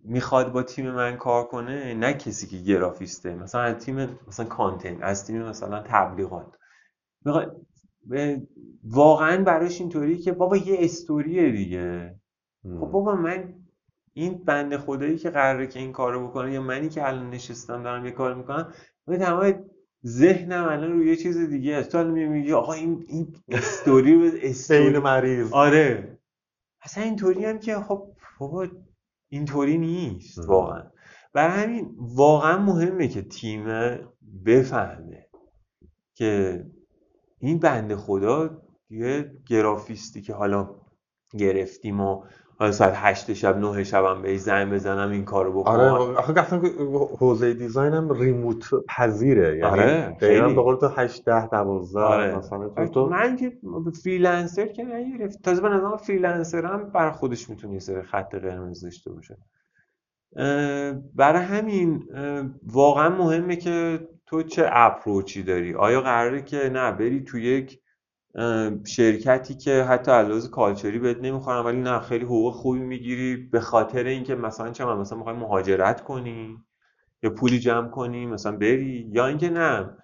می‌خواد با تیم من کار کنه نه کسی که گرافیسته. مثلا از تیم مثلا content از تیم مثلا تبلیغات. واقعا براش اینطوری که بابا یه استوریه دیگه. خب بابا من این بند خدایی که قراره که این کارو بکنه یا منی که الان نشستم دارم یه کار می‌کنم من تمام ذهنم الان روی یه چیز دیگه است. تو میگی آقا این این استوری استوری. مریض. آره. اصلا اینطوری هم که خب بابا اینطوری نیست واقعا. برای همین واقعا مهمه که تیم بفهمه که این بنده خدا یه گرافیستی که حالا گرفتیم و حالا ساعت هشت شب نه شب هم به زنگ بزنم این کارو بکنم آره آخه اصلا حوزه design هم remote پذیره. یعنی آره خیلی. به قول تو 8 10 12 آره. مثلا تو من که freelancer که نگرفت. تازه به نظرم freelancer هم بر خودش می‌تونه یه سری خط قرمز داشته باشه. برای همین واقعا مهمه که تو چه اپروچی داری؟ آیا قراره که نه بری تو یک شرکتی که حتی علاوه کالچری بهت نمی‌خورن ولی نه خیلی حقوق خوبی می‌گیری به خاطر اینکه مثلا چه من مثلا می‌خوای مهاجرت کنی یا پولی جمع کنی مثلا بری؟ یا اینکه نه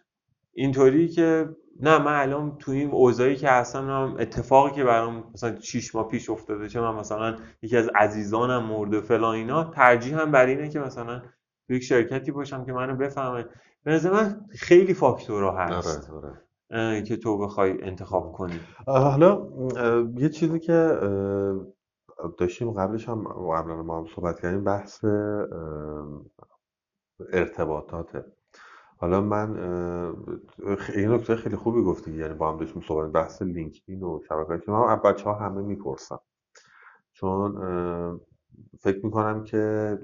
اینطوری که نه من الان تو این اوضاعی که اصلا اتفاقی که برام مثلا 6 ماه پیش افتاده چه من مثلا یکی از عزیزانم مرده فلان اینا ترجیح هم بر اینه که مثلا تو یک شرکتی باشم که منو بفهمه. به نظر من خیلی فاکتورها هست. آره، آره. که تو بخوای انتخاب کنی. حالا یه چیزی که داشتیم قبلش هم قبلا ما هم صحبت کردیم بحث ارتباطاته. حالا من این نکته خیلی خوبی گفتی یعنی با هم داشتیم صحبت بحث لینکدین و شبکه‌ای که من بچه ها همه می‌پرسم. چون فکر می‌کنم که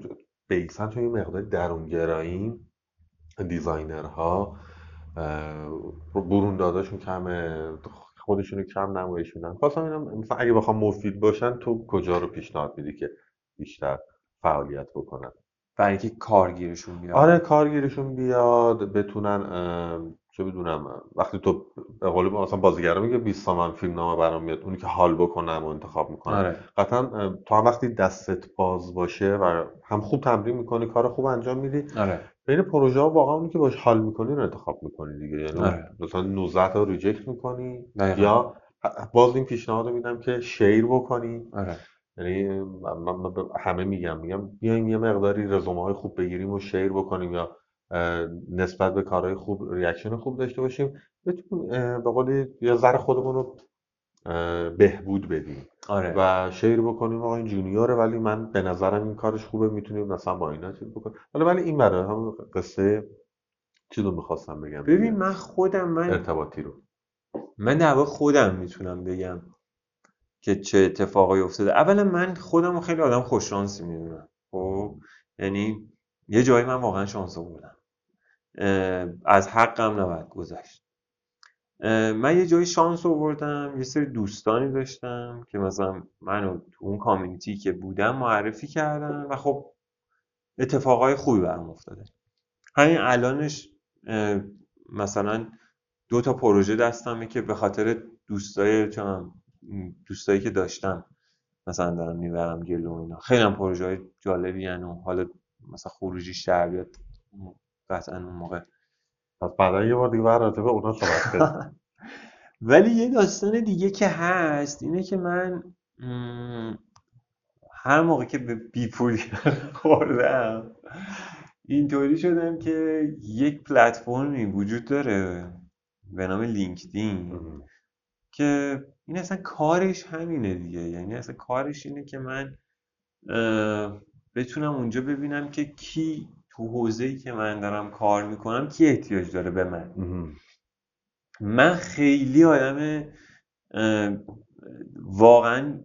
بیسن تو این مقدار درونگرایی دیزاینرها برون داداشون کمه خودشونو کم نمایش میدن. خواستم اینم مثلا اگه بخوام مفید باشن تو کجا رو پیشنهاد میدی که بیشتر فعالیت بکنن؟ برای اینکه کارگیرشون بیاد. آره کارگیرشون بیاد بتونن چه بدونم وقتی تو به قول مثلا بازیگرا میگه 20 تومن فیلم نامه برام میاد اونی که حال بکنم و انتخاب می‌کنم. آره. قطعا تو هم وقتی دستت باز باشه و هم خوب تمرین می‌کنی کار خوب انجام میدی. آره. بین پروژه ها واقعا اونی که باش حال می‌کنی رو انتخاب می‌کنی دیگه یعنی آره. مثلا 19 تا reject می‌کنی. یا باز این پیشنهاد میدم که share بکنی آره. یعنی من همه میگم میگم بیایم یه مقداری رزومه های خوب بگیریم و share بکنیم یا نسبت به کارهای خوب reaction خوب داشته باشیم بتونیم به قولی یه ذره خودمون رو بهبود بدیم. آره. و share بکنیم آقا این junior ه ولی من به نظرم این کارش خوبه می‌تونیم مثلا با اینا چیز بکنیم. حالا ولی این برای هم قصه چی رو می‌خواستم بگم. ببین من خودم من ارتباطی رو. من در خودم می‌تونم بگم که چه اتفاقی افتاده. اولا من خودم رو خیلی آدم خوششانسی می‌دونم. خب؟ یعنی یه جایی من واقعا شانس آوردم از حقم نباید گذشت. من یه جایی شانس آوردم یه سری دوستانی داشتم که مثلا منو تو اون کامیونیتی که بودم معرفی کردن و خب اتفاقای خوبی برام افتاده. همین الانش مثلا دو تا پروژه دستمه که به خاطر دوستای دوستایی که داشتم مثلا دارم می‌برم جلو اینا. خیلی هم پروژه های جالبی و حالا مثلا خروجیش در بیاد قطعا اون موقع پس بعدا یه بار دیگه بر به اونا صحبت ولی یه داستان دیگه که هست اینه که من هر موقع که به بی پولی خوردم اینطوری شدم که یک پلتفرمی وجود داره به نام لینکدین که این اصلا کارش همینه دیگه. یعنی اصلا کارش اینه که من بتونم اونجا ببینم که کی تو حوزه‌ای که من دارم کار می‌کنم کی احتیاج داره به من؟ من خیلی آدم واقعا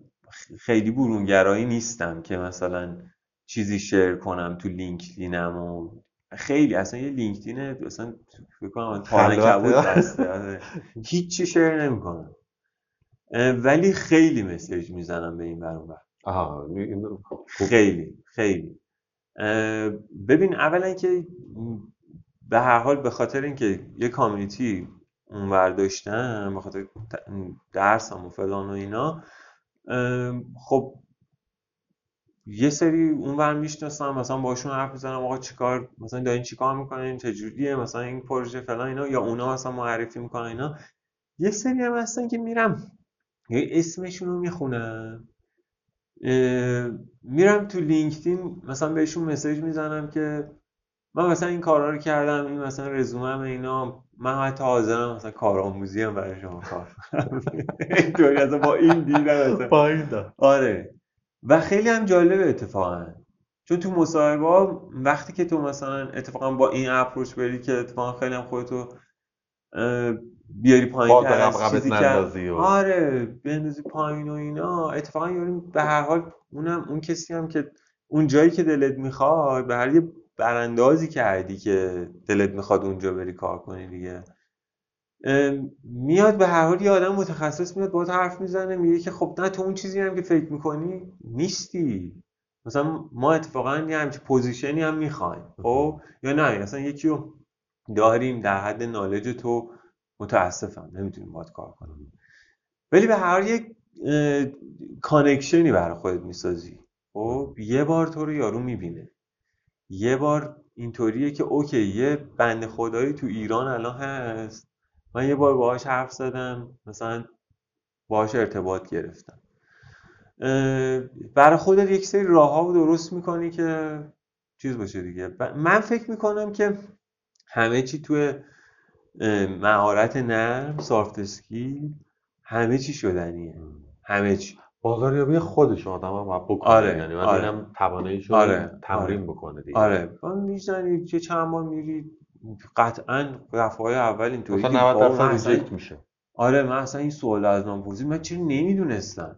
خیلی برونگرایی نیستم که مثلا چیزی شیر کنم تو لینکدینم و خیلی اصلا یه لینکدین اصلا فکر کنم کبود آره. هیچی شیر نمی‌کنم. ولی خیلی مسیج می‌زنم به این برون خیلی خیلی. ببین اولا که به هر حال به خاطر اینکه یه کامیونیتی اونور داشتم به خاطر درسم و فلان و اینا خب یه سری اونور می‌شناسم مثلا باشون حرف می‌زنم آقا چیکار مثلا دارین چیکار می‌کنین چجوریه مثلا این پروژه فلان اینا یا اونا مثلا معرفی می‌کنن اینا. یه سری هم هستن که میرم یه اسمشون رو می‌خونم. میرم تو لینکدین مثلا بهشون مسیج می‌زنم که من مثلا این کارا رو کردم این مثلا رزومم اینا من حتی حاضرم مثلا کارآموزی هم برای شما کار اینطوری اصلا با این دیدم با این آره. و خیلی هم جالبه اتفاقا. چون تو مصاحبه وقتی که تو مثلا اتفاقا با این اپروچ بری که اتفاقا خیلی هم خودتو بیاری پایین تر و... آره بندازی پایین و اینا. اتفاقا یاری به هر حال اونم اون کسی هم که اون جایی که دلت می‌خواد به هر یه براندازی کردی که دلت می‌خواد اونجا بری کار کنی دیگه. میاد به هر حال یه آدم متخصص میاد باید حرف می‌زنه میگه که خب نه تو اون چیزی هم که فکر می‌کنی نیستی. مثلا ما اتفاقا یه همچین پوزیشنی هم می‌خوایم خب؟ یا نه اصلا یکی رو داریم در حد نالج تو متاسفم نمی‌تونیم باید کار کنیم. ولی به هر یک connection ی برای خودت می‌سازی. خب یه بار تو رو یارو می‌بینه. یه بار اینطوریه که okay یه بند خدایی تو ایران الان هست. من یه بار باهاش حرف زدم مثلا باهاش ارتباط گرفتم. برای خودت یک سری راه ها درست می‌کنی که چیز باشه دیگه. من فکر می‌کنم که همه چی توی مهارت نرم soft skill همه چی شدنیه. همه چی. بازاریابی خودش آدم هم بکنه. آره، یعنی من آره. تواناییش آره، تمرین آره. بکنه دیگه. آره. من می‌زنی چه چند بار میری قطعا های اول اینطوری مثلا 90 درصد ریجکت میشه. آره من اصلا این سوال از من پرسید. من چرا نمی‌دونستم؟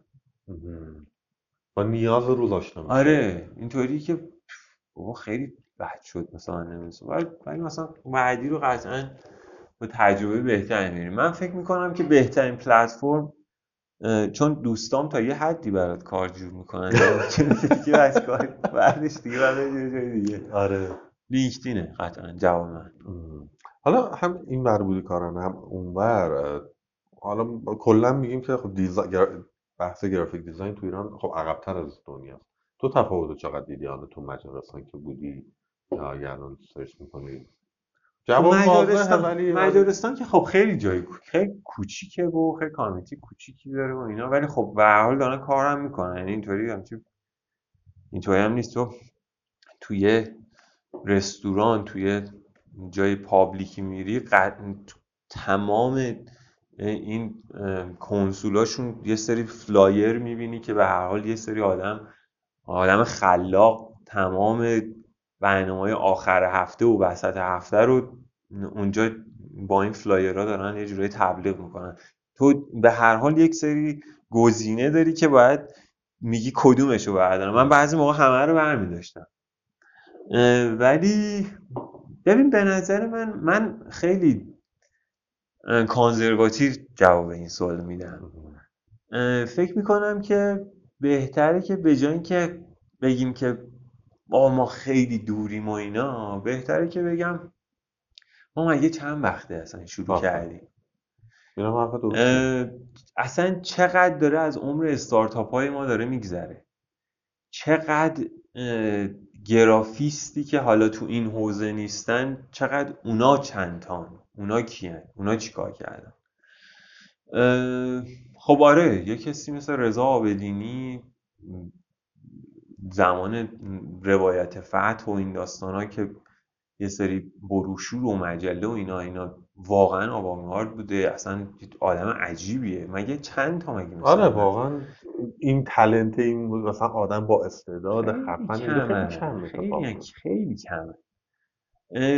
با نیاز روز آشنا آره. اینطوری که بابا خیلی بد شد مثلا. نمی‌دونستم ولی مثلا بعدی رو قطعا با تجربه بهتری میریم. من فکر می‌کنم که بهترین پلتفرم چون دوستام تا یه حدی برات کار جور می‌کنن که از کار بعدش دیگه بعد جای دیگه. آره. لینکدینه قطعا جواب من. حالا هم این ور بودی کاران هم اونور حالا کلا میگیم که خب بحث گرافیک دیزاین تو ایران خب عقبتر از دنیا تو تفاوت چقدر دیدی؟ حالا تو مجارستان که بودی یا الان search می‌کنی؟ جواب مجارستان ولی مجارستان که خب خیلی جای خیلی کوچیکه و خیلی community کوچیکی داره و اینا ولی خب به هر حال دارن کارم می‌کنن. یعنی اینطوری هم اینطوری هم نیست. تو توی رستوران توی جای public ی میری تمام این کنسولاشون یه سری flyer می‌بینی که به هر حال یه سری آدم آدم خلاق تمام برنامه آخر هفته و وسط هفته رو اونجا با این فلایرها دارن یه جورایی تبلیغ می‌کنن. تو به هر حال یک سری گزینه داری که باید میگی کدومشو بردارم. من بعضی موقع همه رو برمیداشتم. ولی ببین به نظر من من خیلی کانزرواتیو جواب این سوال میدم. فکر می‌کنم که بهتره که به جای که بگیم که با ما خیلی دوریم و اینا. بهتره که بگم ما مگه چند وقته اصلا شروع کردیم؟ اصلا چقدر داره از عمر استارتاپ های ما داره میگذره. چقدر گرافیستی که حالا تو این حوزه نیستن چقدر اونا چند تان اونا کیان؟ اونا چیکار کردن؟ خب آره یه کسی مثل رضا آبدینی زمان روایت فتح و این داستان ها که یه سری بروشور و مجله و اینا اینا واقعا آوانگارد بوده. اصلا آدم عجیبیه. مگه چند تا مگه مثلا آره واقعا این تلنت این مثلا آدم با استعداد خفن خیلی کمه خیلی, خیلی کمه.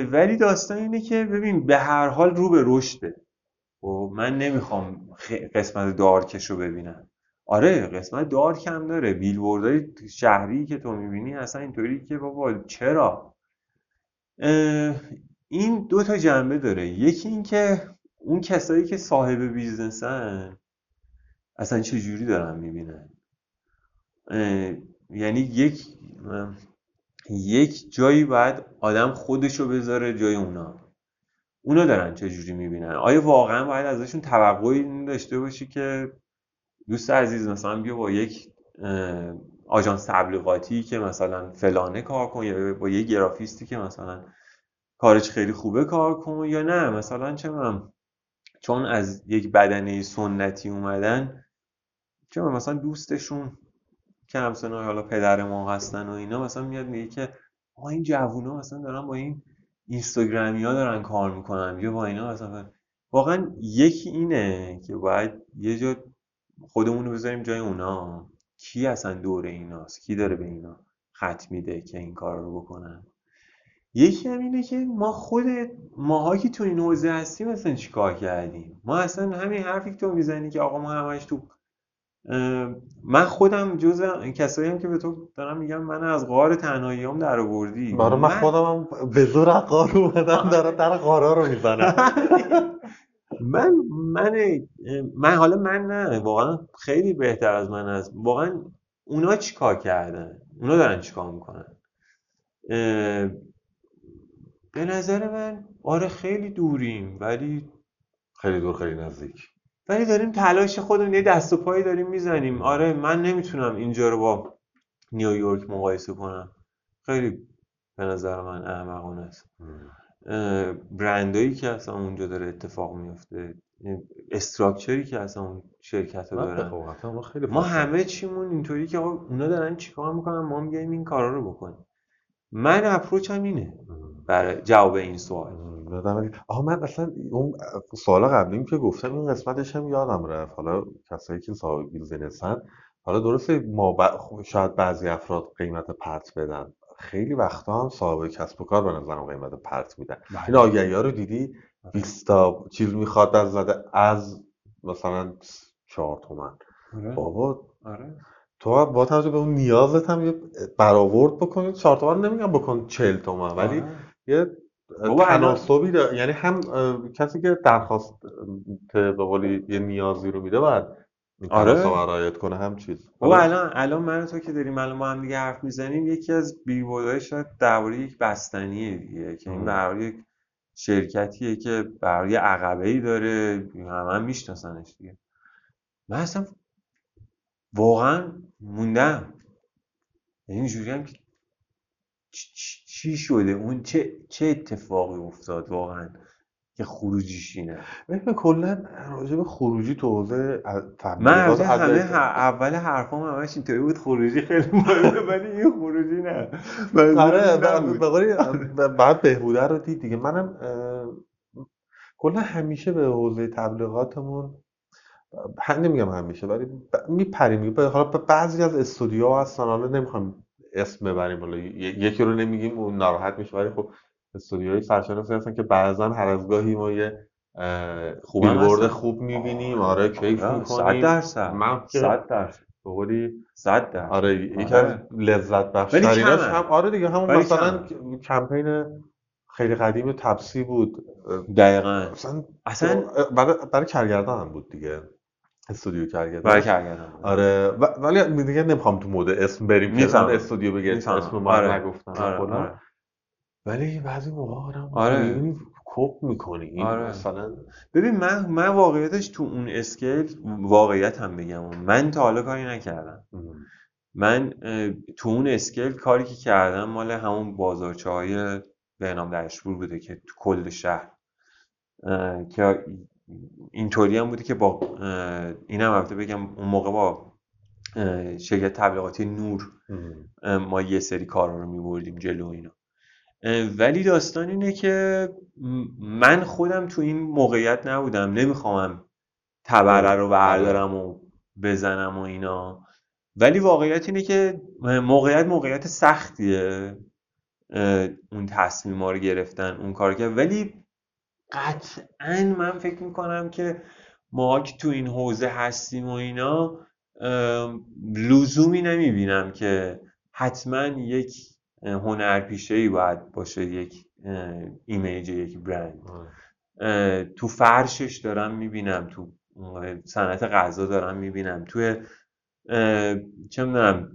ولی داستان اینه که ببین به هر حال رو به رشده. و خب، من نمی‌خوام قسمت دارکش رو ببینم. آره قسمت دارک هم داره. بیلبوردهای شهری که تو می‌بینی اصلا اینطوری که بابا چرا؟ این دو تا جنبه داره. یکی اینکه اون کسایی که صاحب بیزنسن اصلا چه جوری دارن می‌بینن؟ یعنی یک یک جایی باید آدم خودشو بذاره جای اونا. اونا دارن چه جوری می‌بینن؟ آیا واقعا باید ازشون توقعی داشته باشی که دوست عزیز مثلا بیا با یک آژانس تبلیغاتی که مثلا فلانه کار کن یا با یه گرافیستی که مثلا کارش خیلی خوبه کار کن یا نه؟ مثلا چه من چون از یک بدنه سنتی اومدن چه مثلا دوستشون که همسنای حالا پدر ما هستن و اینا مثلا میاد میگه که آقا این جوونا مثلا دارن با این اینستاگرامی ها دارن کار می‌کنن یا با اینا مثلا واقعا یکی اینه که باید یه جا خودمون رو بذاریم جای اونا. کی اصلا دور ایناست؟ کی داره به اینا خط میده که این کار رو بکنن؟ یکی هم اینه که ما خود ماها که تو این حوزه هستیم اصلا چیکار کردیم؟ ما اصلا همین حرفی که تو می‌زنی که آقا ما همش تو من خودم جز کسایی هم که به تو دارم میگم من از غار تنهاییام در آوردی. برای من, خودم هم به زور غار اومدم دارم در غارا رو می‌زنم من من من حالا من نه. واقعا خیلی بهتر از من از واقعا اونا چیکار کردن؟ اونا دارن چیکار می‌کنن؟ به نظر من آره خیلی دوریم ولی خیلی دور خیلی نزدیک. ولی داریم تلاش خودمون یه دست و پایی داریم می‌زنیم. آره من نمی‌تونم اینجا رو با نیویورک مقایسه کنم. خیلی به نظر من احمقانه است. برندایی که اصلا اونجا داره اتفاق میفته استراکچری که اصلا اون شرکت ها دارن. خب، ما همه چیمون اینطوری که اونا دارن چیکار می‌کنن ما میگیم این کارا رو بکنیم. من اپروچ هم اینه برای جواب این سوال. آها من اصلا اون سوال قبلیم که گفتم این قسمتش هم یادم رفت. حالا کسایی که صاحب بیزنسن حالا درسته ما شاید بعضی افراد قیمت پرت بدن. خیلی وقتا هم صاحب کسب و کار به نظرم قیمت پرت میدن بله. این آگهی ها رو دیدی 20 آره. تا چیز می‌خواد از زده از مثلا 4 تومن آره. بابا آره. تو با توجه به اون نیازت هم یه برآورد بکنید 4 تومن نمیگم بکن 40 تومن ولی یه تناسبی داره یعنی هم کسی که درخواست به قولی یه نیازی رو میده باید آره. رعایت کنه هم چیز. بابا الان الان من تو که داریم الان ما هم دیگه حرف می‌زنیم یکی از بیلبوردهای شاید درباره یک بستنیه دیگه که این درباره یک شرکتیه که برای عقبه ای داره همه هم میشناسنش دیگه. من اصلا واقعا موندم. یعنی اینجوری هم که چی شده؟ اون چه چه اتفاقی افتاد واقعا؟ که خروجیش اینه ببین کلا راجع به خروجی تو حوزه من همه اول حرفام همش اینطوری بود خروجی خیلی مهمه ولی این خروجی نه. آره بعد بهبوده رو دید دیگه. منم کلا همیشه به حوزه تبلیغاتمون نمیگم همیشه ولی میپریم. حالا بعضی از استودیوها هستن حالا نمی‌خوام اسم ببریم حالا یکی رو نمیگیم اون ناراحت میشه ولی خب استودیوهای سرشناسی هستن که بعضا هر از گاهی ما یه بیلبورد خوب می‌بینیم. آره کیف می‌کنیم. صد درصد. من صد درصد. بقولی صد درصد. آره یکی از آره. لذت بخش هم آره دیگه همون مثلا کمپین خیلی قدیم تپسی بود. دقیقا. اصلا اصلا برای, برای کارگردان هم بود دیگه. استودیو کرگدن برای کرگدن آره ولی دیگه نمی‌خوام تو مود اسم بریم. اون استودیو بگه. اسم ما آره. نگفتم آره،. آره. ولی بعضی موقع آدم آره. کپ می‌کنی. این آره. مثلا ببین من من واقعیتش تو اون اسکیل واقعیت هم بگم. من تا حالا کاری نکردم. من تو اون اسکیل کاری که کردم مال همون بازارچه های بهنام دشپور بوده که تو کل شهر. که اینطوری هم بوده که با اینم البته بگم اون موقع با شرکت تبلیغاتی نور ما یه سری کارا رو میبردیم جلو اینا. ولی داستان اینه که من خودم تو این موقعیت نبودم. نمی‌خوام تبره رو بردارم و بزنم و اینا. ولی واقعیت اینه که موقعیت موقعیت سختیه اون تصمیم رو گرفتن اون کار کرد ولی قطعا من فکر می‌کنم که ما که تو این حوزه هستیم و اینا لزومی نمی‌بینم که حتما یک اه، هنرپیشه‌ای باید باشه یک ایمیج یک برند. تو فرشش دارم می‌بینم تو صنعت غذا دارم می‌بینم توی چه می‌دونم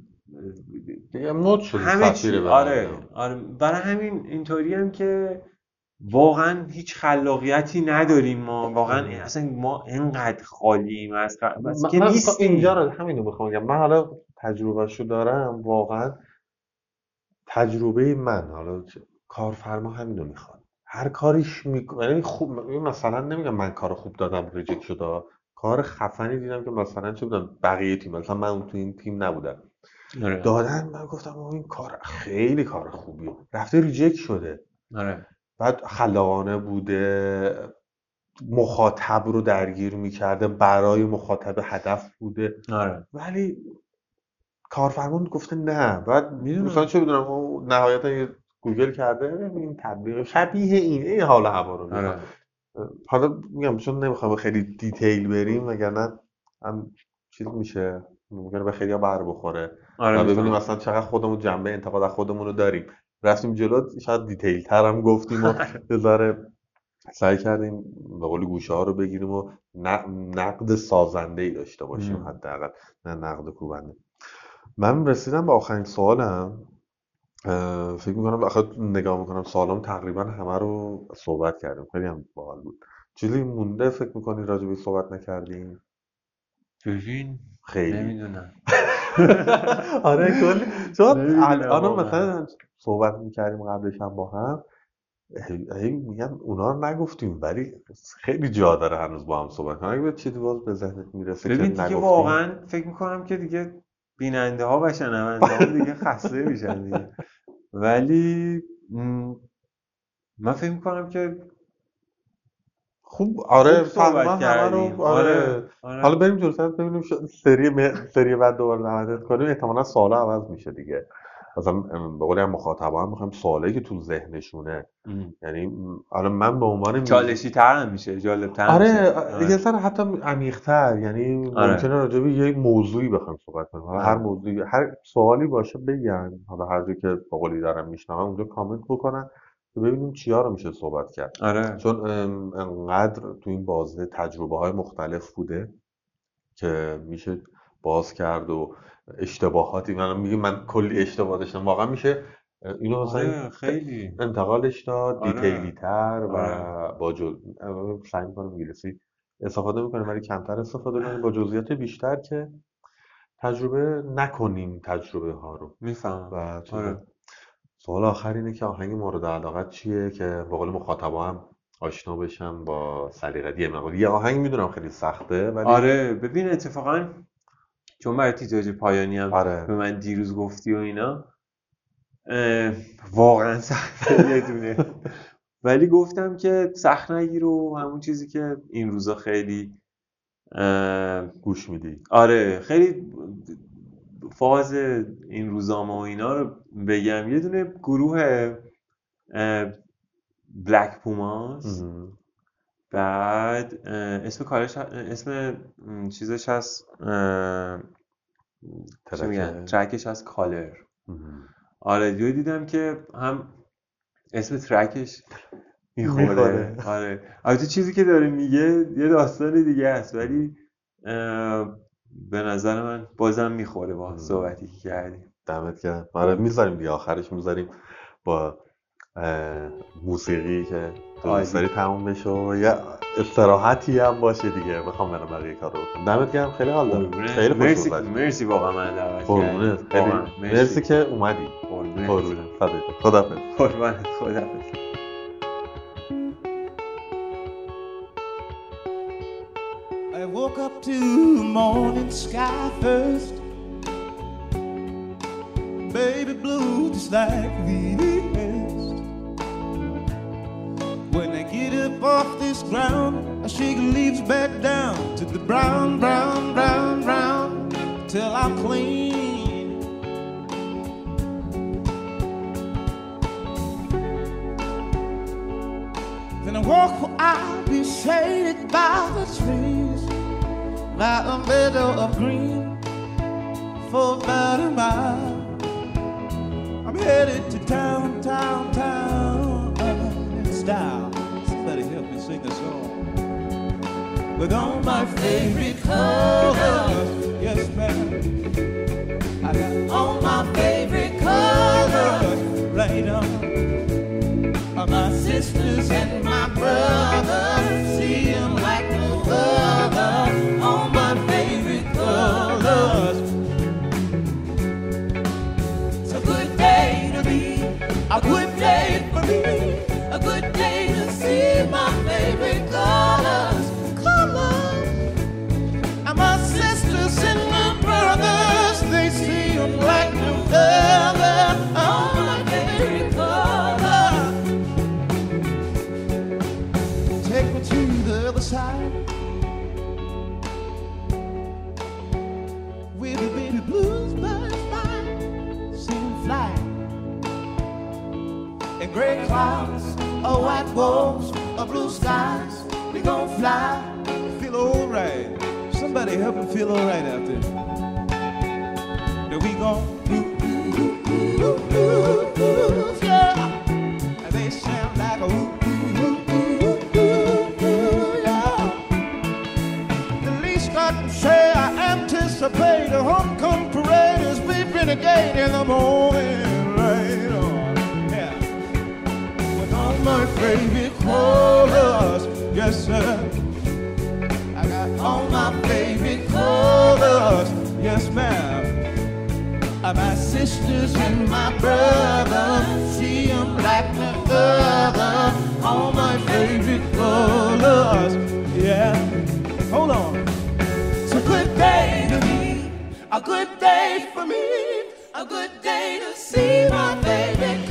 دیگه مد شده همه چی. آره. آره. برای همین اینطوری هم که واقعا هیچ خلاقیتی نداریم ما. واقعا ام. اصلا ما انقدر خالیم از خ- از من- که من نیستیم. اینجا رو همینو می‌خوام بگم. من حالا تجربهشو دارم واقعا تجربه من حالا کارفرما همینو می‌خواد هر کاریش می‌کنه یعنی خوب مثلا نمیگم من کار خوب دادم reject شده کار خفنی دیدم که مثلا چه بودم بقیه تیم مثلا من تو این تیم نبودم. آره. دادن من گفتم این کار خیلی کار خوبیه. رفته reject شده. آره. بعد خلاقانه بوده مخاطب رو درگیر می‌کرده برای مخاطب هدف بوده. آره. ولی کارفرما گفته نه بعد می‌دونم. مثلا چه بدونم نهایتا یه گوگل کرده این تبلیغ شبیه این این حال هوا رو. آره حالا میگم چون نمی‌خوام خیلی detail بریم وگرنه هم چیز میشه ممکنه به خیلی بر بخوره آره ببینیم. مثلا چقدر خودمون جنبه انتقاد از خودمون رو داریم رفتیم جلو شاید detail تر هم گفتیم و ذره سعی کردیم به قول گوشه ها رو بگیریم و نقد سازنده ای داشته باشیم. حداقل نه نقد کوبنده من رسیدم به آخرین سوالم. اه، فکر می‌کنم آخه نگاه می‌کنم سوالام تقریبا همه رو صحبت کردیم. خیلی هم باحال بود. چیزی مونده فکر می‌کنی راجع به صحبت نکردیم؟ ببین خیلی. نمی‌دونم. آره کلی. چون نمی‌دونم الان واقعا. مثلا صحبت می‌کردیم قبلش هم با هم. هی هی میگم اونا رو نگفتیم ولی خیلی جا داره هنوز با هم صحبت کنیم اگه به چیزی باز به ذهنت می‌رسه که ببین دیگه نگفتیم. واقعا فکر می‌کنم که دیگه بیننده ها و شنونده ها دیگه خسته میشن دیگه. ولی من فکر می‌کنم که خوب آره تقریبا همه رو آره. آره آره. حالا بریم جلوتر ببینیم سری م- سری بعد دوباره دعوتت کنیم. احتمالا سوالا عوض میشه دیگه. مثلا به قولی هم مخاطبا هم می‌خوایم سوالایی که تو ذهنشونه. یعنی حالا من به عنوان چالشی تر هم میشه جالب تر آره میشه. آ- یه ذره حتی عمیق‌تر یعنی آره. ممکنه راجع به یه موضوعی بخوایم صحبت کنیم. حالا هر آره. موضوعی هر سوالی باشه بگن. حالا هر جا که به قولی دارم میشنوم اونجا کامنت بکنن که ببینیم چیا رو میشه صحبت کرد. آره. چون انقدر تو این بازه تجربه های مختلف بوده که میشه باز کرد و اشتباهاتی. من میگم من کلی اشتباه داشتم. واقعا میشه اینو مثلا آره خیلی. انتقالش داد آره. دیتیلی تر و آره. با جز... سعی می‌کنم انگلیسی استفاده می‌کنیم ولی کمتر استفاده کنیم با جزئیات بیشتر که تجربه نکنیم تجربه ها رو. می‌فهمم. و. آره. سوال آخر اینه که آهنگ مورد علاقت چیه که به قول مخاطبا هم آشنا بشن با سلیقه یه یه آهنگ می‌دونم خیلی سخته ولی آره ببین اتفاقا چون برای تیتراژ پایانی هم آره. به من دیروز گفتی و اینا واقعا سخته یه دونه. ولی گفتم که سخت نگیر و همون چیزی که این روزا خیلی گوش میدی. آره خیلی فاز این روزنامه و اینا رو بگم. یه دونه گروه بلک پوماس. بعد اسم کارش اسم چیزش هست اه، چی میگن؟ track ه. track ش هست color. آره دیدم که هم اسم track ش می‌خوره. می‌خوره. آره. البته چیزی که داره میگه یه داستان دیگه است ولی به نظر من بازم می‌خوره با صحبتی که کردیم. دمت گرم. آره می‌ذاریم دیگه آخرش می‌ذاریم با موسیقی که دوست داری تموم بشه و یه استراحتی هم باشه دیگه. بخوام برم بقیه کارو بکنم. دمت گرم. خیلی حال دارم. خیلی خوش مرسی مرسی واقعا من دعوت خیلی مرسی. که اومدی. قربونت. خدا قربونت. خدا I woke up to morning sky first. Baby blue just like the ground the leaves back down To the brown, brown, brown, brown Till I'm clean Then I walk where I'll be shaded by the trees By a meadow of green For about a mile I'm headed to town, town, town style. With all my favorite colors, yes ma'am. I got all my favorite colors right on. My sisters and my brothers, see them gray clouds, or white walls, or blue skies. We gon' fly, feel alright. Somebody help me feel alright out there. Then we gon' ooh, yeah. And they sound like a can say, I anticipate a homecoming parade as we renegade in the morning my favorite colors. Yes, sir. I got all my favorite colors. Yes, ma'am. I got my sisters and my brothers, see them like the other. All my favorite colors. Yeah. Hold on. It's a good day to me. A good day for me. A good day to see my favorite